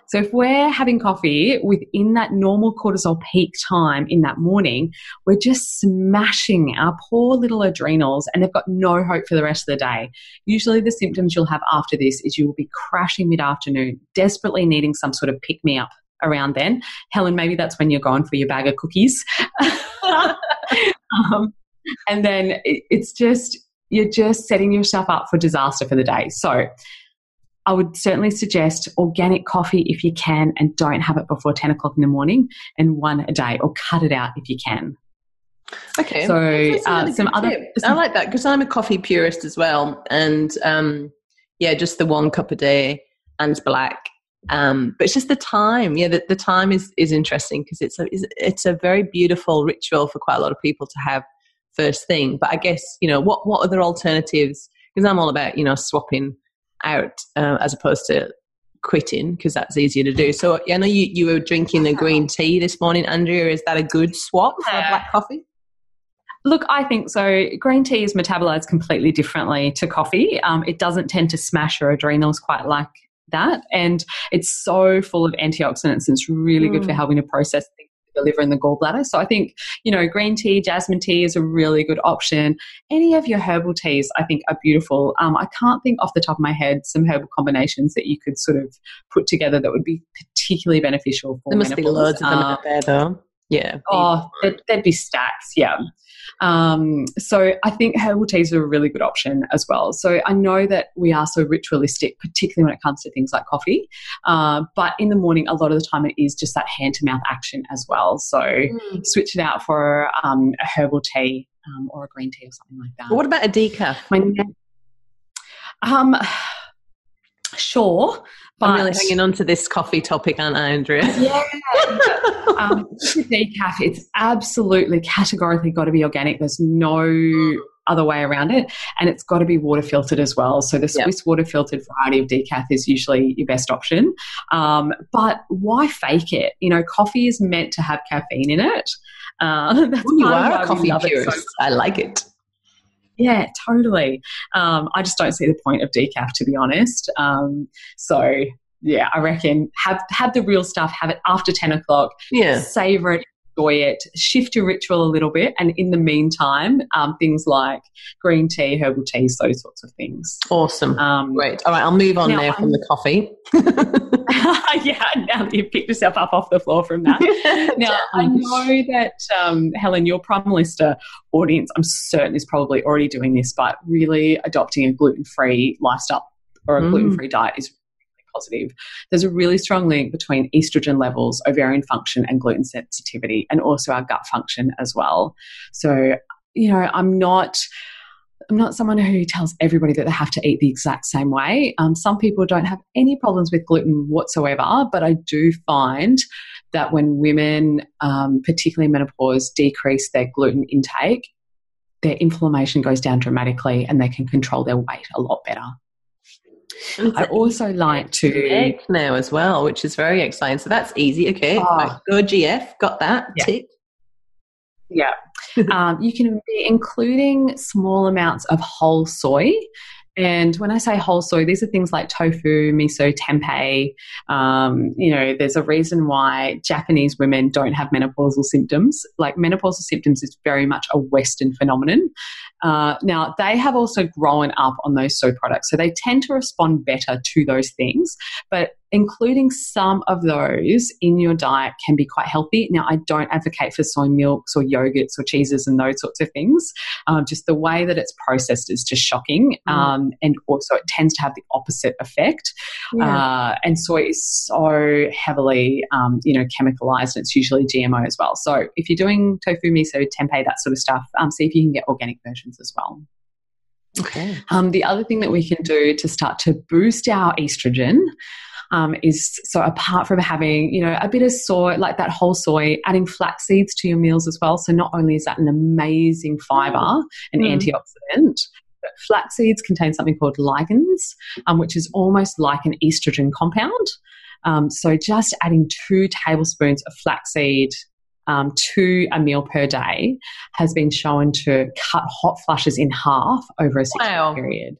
So if we're having coffee within that normal cortisol peak time in that morning, we're just smashing our poor little adrenals and they've got no hope for the rest of the day. Usually the symptoms you'll have after this is you will be crashing mid-afternoon, desperately needing some sort of pick-me-up around then. Helen, maybe that's when you're going for your bag of cookies. [laughs] um, and then it, it's just, you're just setting yourself up for disaster for the day. So I would certainly suggest organic coffee if you can and don't have it before 10 o'clock in the morning and one a day or cut it out if you can. Okay. So, uh, some other- tip. I like that because I'm a coffee purist as well, and um, yeah, just the one cup a day and black. Um, but it's just the time. Yeah, the, the time is is interesting because it's a it's a very beautiful ritual for quite a lot of people to have first thing. But I guess you know what what other alternatives? Because I'm all about you know swapping out uh, as opposed to quitting because that's easier to do. So I know you you were drinking a green [laughs] tea this morning, Andrea. Is that a good swap for a black coffee? Look, I think so. Green tea is metabolized completely differently to coffee. Um, it doesn't tend to smash your adrenals quite like that. And it's so full of antioxidants. It's really good for Mm. helping to process things in the liver and the gallbladder. So I think, you know, green tea, jasmine tea is a really good option. Any of your herbal teas, I think, are beautiful. Um, I can't think off the top of my head some herbal combinations that you could sort of put together that would be particularly beneficial for There must be loads of them Um, out there, though. Yeah. Oh, there'd, there'd be stacks, yeah. Um, so I think herbal teas are a really good option as well. So I know that we are so ritualistic, particularly when it comes to things like coffee. Uh, but in the morning, a lot of the time, it is just that hand to mouth action as well. So switch it out for um, a herbal tea um, or a green tea or something like that. What about a decaf? My um, [sighs] sure, but I'm really hanging on to this coffee topic, aren't I, Andrea? [laughs] yeah. um, decaf, it's absolutely categorically got to be organic. There's no other way around it, and it's got to be water filtered as well. So the Yep. Swiss water filtered variety of decaf is usually your best option. Um, but why fake it? You know, coffee is meant to have caffeine in it. Uh, [laughs] that's Ooh, you are a coffee it so. I like it. Yeah, totally. Um, I just don't see the point of decaf, to be honest. Um, so yeah, I reckon have have the real stuff. Have it after ten o'clock. Yeah. Savor it, enjoy it. Shift your ritual a little bit, and in the meantime, um, things like green tea, herbal teas, those sorts of things. Awesome. Um, Great. All right, I'll move on Now, now from I'm- the coffee. [laughs] [laughs] yeah, now that you've picked yourself up off the floor from that. [laughs] Now, I know that, um, Helen, your Primalista audience, I'm certain, is probably already doing this, but really adopting a gluten free lifestyle or a Mm. gluten free diet is really positive. There's a really strong link between estrogen levels, ovarian function, and gluten sensitivity, and also our gut function as well. So, you know, I'm not. I'm not someone who tells everybody that they have to eat the exact same way. Um, some people don't have any problems with gluten whatsoever, but I do find that when women, um, particularly menopause, decrease their gluten intake, their inflammation goes down dramatically and they can control their weight a lot better. I also like to. egg now as well, which is very exciting. So that's easy. Okay, Oh. go GF. Got that. Yeah. Tick. Yeah. [laughs] um, you can be including small amounts of whole soy. And when I say whole soy, these are things like tofu, miso, tempeh. Um, you know, there's a reason why Japanese women don't have menopausal symptoms. Like menopausal symptoms is very much a Western phenomenon. Uh, now, they have also grown up on those soy products, so they tend to respond better to those things. But including some of those in your diet can be quite healthy. Now, I don't advocate for soy milks or yogurts or cheeses and those sorts of things. Um, just the way that it's processed is just shocking. Mm. Um, and also, it tends to have the opposite effect. Uh, and soy is so heavily, um, you know, chemicalized, and it's usually GMO as well. So if you're doing tofu, miso, tempeh, that sort of stuff, um, see if you can get organic versions as well. okay. Um, the other thing that we can do to start to boost our estrogen um, is so apart from having you know a bit of soy, like that whole soy, adding flax seeds to your meals as well. So not only is that an amazing fiber and Mm. antioxidant. But flax seeds contain something called lignans, um, which is almost like an estrogen compound. Um, so just adding two tablespoons of flaxseed um, to a meal per day has been shown to cut hot flushes in half over a six Wow. period.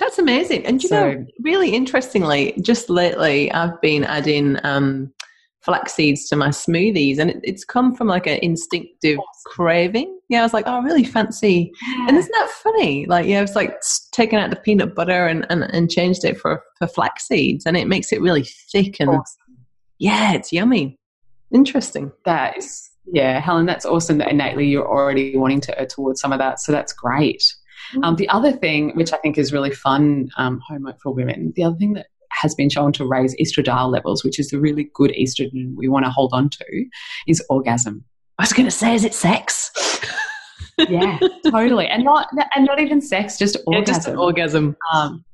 That's amazing. And you So- know, really interestingly, just lately I've been adding um, flax seeds to my smoothies and it, it's come from like an instinctive craving. Yeah, I was like, oh, I really fancy. And isn't that funny? Like, yeah, it's like taking out the peanut butter and, and, and changed it for, for flax seeds and it makes it really thick and yeah, it's yummy. Interesting. That is, yeah, Helen, that's awesome that innately you're already wanting to towards some of that. So that's great. Um, the other thing, which I think is really fun um, homework for women, the other thing that has been shown to raise estradiol levels, which is the really good estrogen we want to hold on to, is orgasm. I was going to say, is it sex? Yeah, [laughs] totally, and not and not even sex, just Yeah, orgasm. just an orgasm. Um,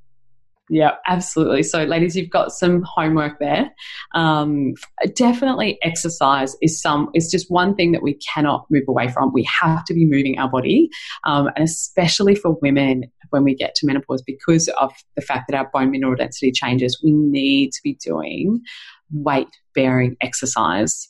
yeah, absolutely. So, ladies, you've got some homework there. Um, definitely, exercise is some is just one thing that we cannot move away from. We have to be moving our body, um, and especially for women when we get to menopause, because of the fact that our bone mineral density changes, we need to be doing weight bearing exercise.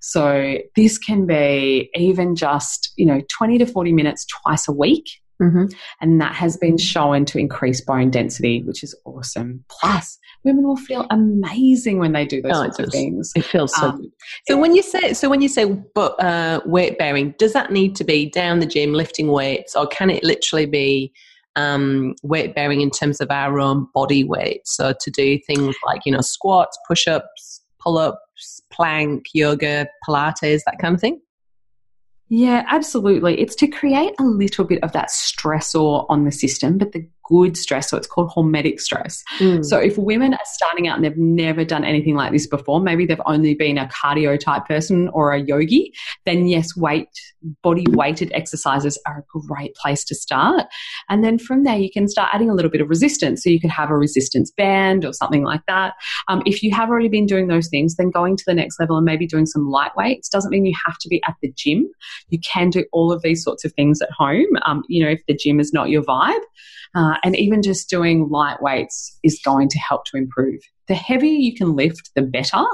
So this can be even just you know twenty to forty minutes twice a week Mm-hmm. and that has been shown to increase bone density, which is awesome. Plus, women will feel amazing when they do those Oh, sorts of things. It feels so Um, good. So when you say so when you say but uh, weight bearing, does that need to be down the gym lifting weights, or can it literally be um, weight bearing in terms of our own body weight? So to do things like you know squats, push ups, pull ups, plank, yoga, Pilates, that kind of thing. Yeah, absolutely. It's to create a little bit of that stressor on the system, but the good stress. So It's called hormetic stress. So if women are starting out and they've never done anything like this before, maybe they've only been a cardio type person or a yogi, then yes, weight, body weighted exercises are a great place to start. And then from there, you can start adding a little bit of resistance. So you could have a resistance band or something like that. Um, if you have already been doing those things, then going to the next level and maybe doing some light weights doesn't mean you have to be at the gym. You can do all of these sorts of things at home. Um, you know, if the gym is not your vibe. Uh, and even just doing light weights is going to help to improve. The heavier you can lift, the better.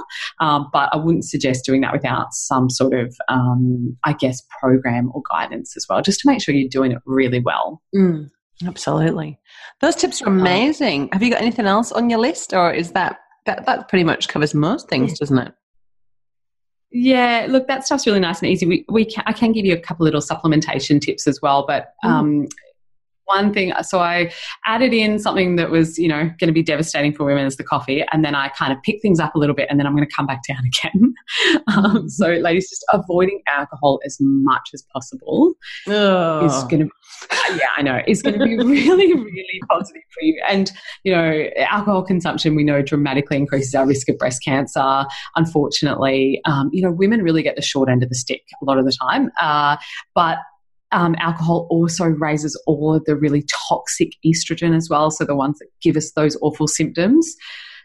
Um, but I wouldn't suggest doing that without some sort of, um, I guess, program or guidance as well, just to make sure you're doing it really well. Mm, absolutely. Those tips are amazing. Have you got anything else on your list, or is that that that pretty much covers most things, doesn't it? Yeah, look, that stuff's really nice and easy. We, we can, I can give you a couple little supplementation tips as well, but um, one thing, so I added in something that was, you know, going to be devastating for women as the coffee, and then I kind of pick things up a little bit, and then I'm going to come back [laughs] down again. um, so, ladies, just avoiding alcohol as much as possible Oh. is going to, yeah, I know, is going to be [laughs] really, really positive for you. And you know, alcohol consumption we know dramatically increases our risk of breast cancer. Unfortunately, um, you know, women really get the short end of the stick a lot of the time, uh, but um, alcohol also raises all of the really toxic estrogen as well. So the ones that give us those awful symptoms.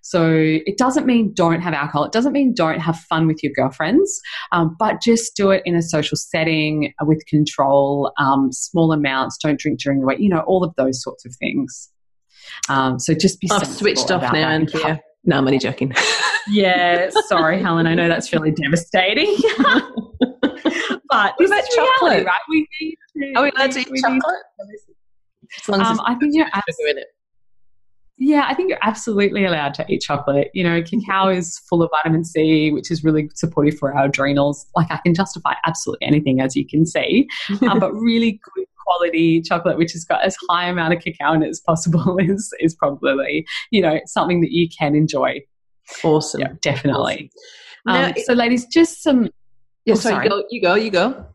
So it doesn't mean don't have alcohol. It doesn't mean don't have fun with your girlfriends, um, but just do it in a social setting with control, um, small amounts. Don't drink during the week. You know all of those sorts of things. Um, so just be. I've switched off now and here. No, I'm only joking. [laughs] yeah, sorry, Helen. I know that's really devastating. [laughs] but is reality, chocolate? right? We need to, Are we allowed to eat chocolate? As long as Um, I think you're sugar in it. Yeah, I think you're absolutely allowed to eat chocolate. You know, cacao is full of vitamin C, which is really supportive for our adrenals. Like, I can justify absolutely anything, as you can see. Um, but [laughs] really good quality chocolate, which has got as high amount of cacao in it as possible, [laughs] is is probably you know something that you can enjoy. Awesome. Yeah, definitely. Now, Um, so, ladies, just some. Yeah, Oh, sorry, sorry. Go, you go, you go.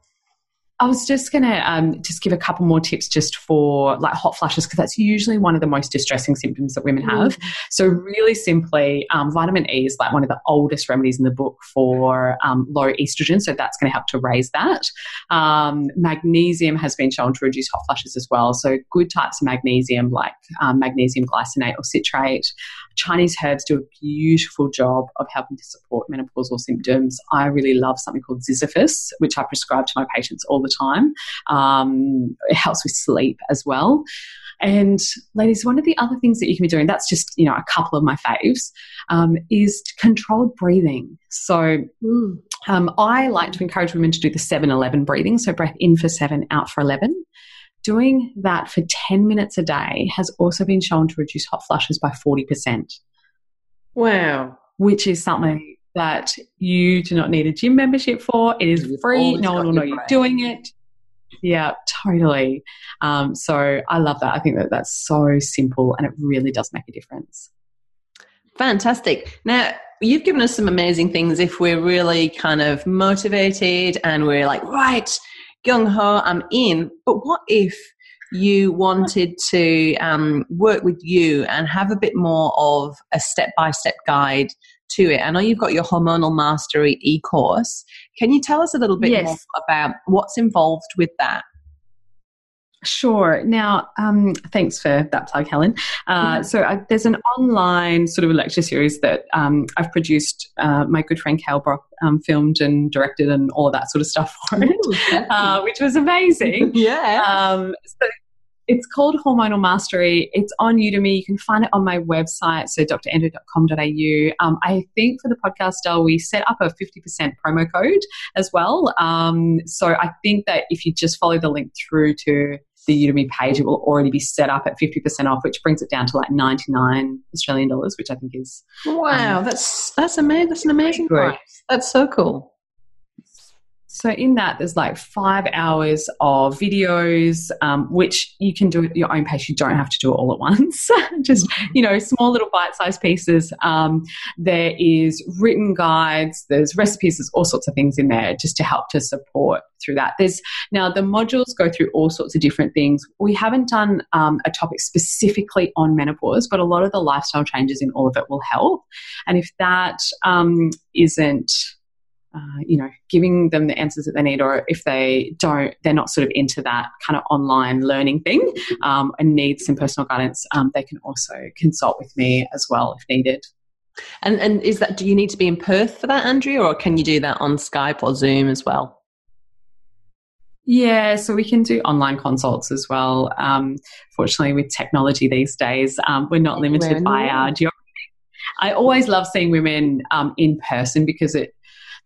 I was just going to um, just give a couple more tips just for like hot flushes because that's usually one of the most distressing symptoms that women have. So, really simply, um, vitamin E is like one of the oldest remedies in the book for um, low estrogen. So, that's going to help to raise that. Um, magnesium has been shown to reduce hot flushes as well. So, good types of magnesium like um, magnesium glycinate or citrate. Chinese herbs do a beautiful job of helping to support menopausal symptoms. I really love something called Ziziphus, which I prescribe to my patients all the time. Um, it helps with sleep as well. And ladies, one of the other things that you can be doing, that's just, you know, a couple of my faves, um, is controlled breathing. So um, I like to encourage women to do the 7 11 breathing. So breath in for seven, out for 11. Doing that for 10 minutes a day has also been shown to reduce hot flushes by 40%, Wow. which is something that you do not need a gym membership for. It is You've free. No one will know you're doing it. Yeah, totally. Um, so I love that. I think that that's so simple and it really does make a difference. Fantastic. Now, you've given us some amazing things if we're really kind of motivated and we're like, right, gung ho, I'm in. But what if you wanted to um, work with you and have a bit more of a step by step guide to it? I know you've got your Hormonal Mastery e course. Can you tell us a little bit Yes. more about what's involved with that? Sure. Now, um, thanks for that plug, Helen. Uh, so I, there's an online sort of lecture series that um, I've produced. Uh, my good friend Cal Brock um, filmed and directed and all of that sort of stuff [laughs] for it, uh, which was amazing. [laughs] yeah. Um, so it's called Hormonal Mastery. It's on Udemy. You can find it on my website, so drandrea.com.au. Um, I think for the podcast, Del, we set up a 50% promo code as well. Um, so I think that if you just follow the link through to the Udemy page, it will already be set up at 50% off, which brings it down to like 99 Australian dollars, which I think is um, wow, that's that's amazing. That's an amazing price. That's so cool. So in that, there's like five hours of videos, um, which you can do at your own pace. You don't have to do it all at once. [laughs] Just you know, small little bite-sized pieces. Um, there is written guides. There's recipes. There's all sorts of things in there just to help to support through that. There's now the modules go through all sorts of different things. We haven't done um, a topic specifically on menopause, but a lot of the lifestyle changes in all of it will help. And if that um, isn't uh, you know, giving them the answers that they need, or if they don't, they're not sort of into that kind of online learning thing um, and need some personal guidance, um, they can also consult with me as well if needed. And and is that do you need to be in Perth for that, Andrea, or can you do that on Skype or Zoom as well? Yeah, so we can do online consults as well. Um, fortunately, with technology these days, um, we're not limited by our geography. I always love seeing women um, in person because it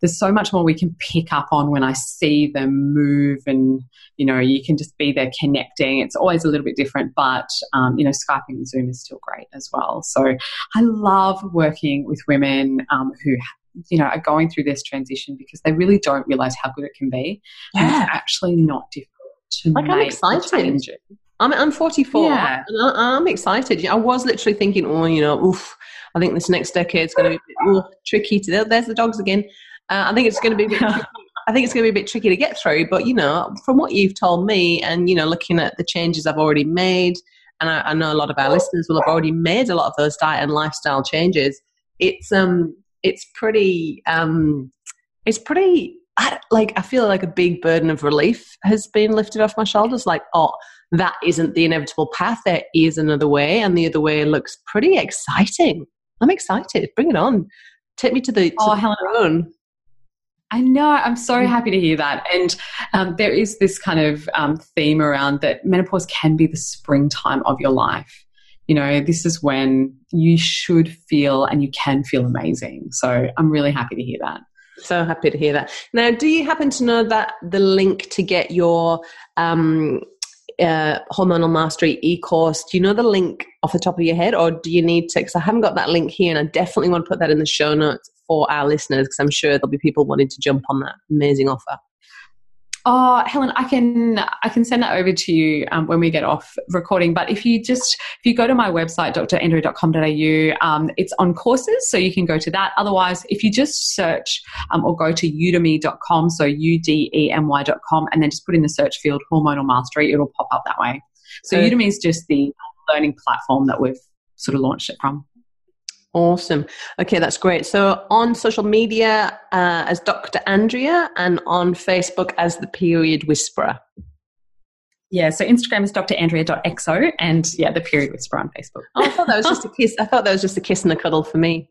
there's so much more we can pick up on when I see them move, and you know, you can just be there connecting. It's always a little bit different, but um, you know, Skyping and Zoom is still great as well. So I love working with women um, who. You know, are going through this transition because they really don't realize how good it can be. And Yeah. it's actually not difficult to Like, I'm make the excited. I'm I'm 44. Yeah. I, I'm excited. I was literally thinking, oh, you know, oof, I think this next decade's going to be a bit ooh, tricky. To there's the dogs again. Uh, I think it's going to be a bit. tricky. I think it's going to be a bit tricky to get through. But you know, from what you've told me, and you know, looking at the changes I've already made, and I, I know a lot of our listeners will have already made a lot of those diet and lifestyle changes. It's um, it's pretty um, it's pretty. I, like I feel like a big burden of relief has been lifted off my shoulders. Like, oh, that isn't the inevitable path. There is another way, and the other way looks pretty exciting. I'm excited. Bring it on. Take me to the, to Oh, the Helen. I know. I'm so Mm. happy to hear that. And um, there is this kind of um, theme around that menopause can be the springtime of your life. You know, this is when you should feel and you can feel amazing. So I'm really happy to hear that. So happy to hear that. Now, do you happen to know that the link to get your um, uh, hormonal mastery e-course? Do you know the link off the top of your head, or do you need to? Because I haven't got that link here, and I definitely want to put that in the show notes for our listeners because I'm sure there'll be people wanting to jump on that amazing offer. Oh, Helen, I can I can send that over to you um, when we get off recording. But if you just if you go to my website drandrea.com.au, um, it's on courses, so you can go to that. Otherwise, if you just search um, or go to udemy.com, so u d e m y.com, and then just put in the search field hormonal mastery, it'll pop up that way. So okay. Udemy is just the learning platform that we've sort of launched it from. Awesome. Okay, that's great. So on social media uh, as Dr. Andrea and on Facebook as the Period Whisperer. Yeah, so Instagram is drandrea.exo and yeah, the Period Whisperer on Facebook. Oh, I thought that was just a [laughs] kiss. I thought that was just a kiss and a cuddle for me.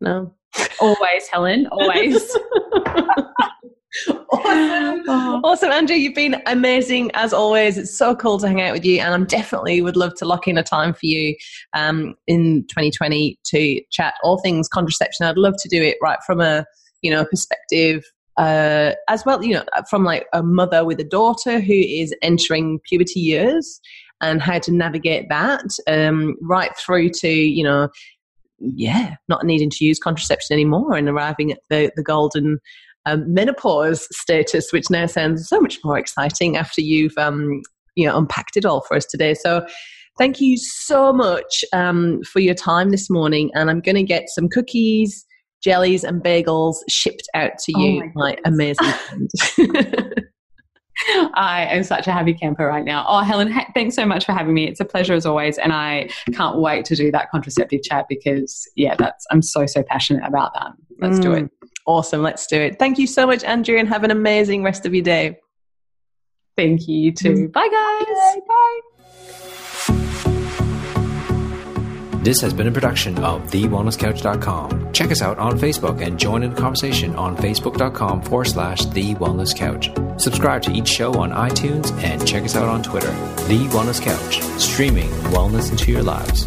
No. Always, Helen, always. [laughs] awesome. Oh. [laughs] Awesome, Andrea. You've been amazing as always. It's so cool to hang out with you, and I'm definitely would love to lock in a time for you um, in 2020 to chat all things contraception. I'd love to do it right from a you know perspective uh, as well, you know, from like a mother with a daughter who is entering puberty years and how to navigate that, um, right through to you know yeah, not needing to use contraception anymore and arriving at the, the golden um, menopause status, which now sounds so much more exciting after you've um, you know unpacked it all for us today. So thank you so much um, for your time this morning, and I'm going to get some cookies, jellies, and bagels shipped out to you, oh my, my amazing [laughs] friend. I am such a happy camper right now. Oh, Helen, ha- thanks so much for having me. It's a pleasure as always, and I can't wait to do that contraceptive chat because, yeah, that's I'm so so passionate about that. Let's mm. do it. Awesome. Let's do it. Thank you so much, Andrea, and have an amazing rest of your day. Thank you, you too. Bye, guys. Bye. This has been a production of TheWellnessCouch.com. Check us out on Facebook and join in the conversation on Facebook.com forward slash The Wellness Couch. Subscribe to each show on iTunes and check us out on Twitter. The Wellness Couch, streaming wellness into your lives.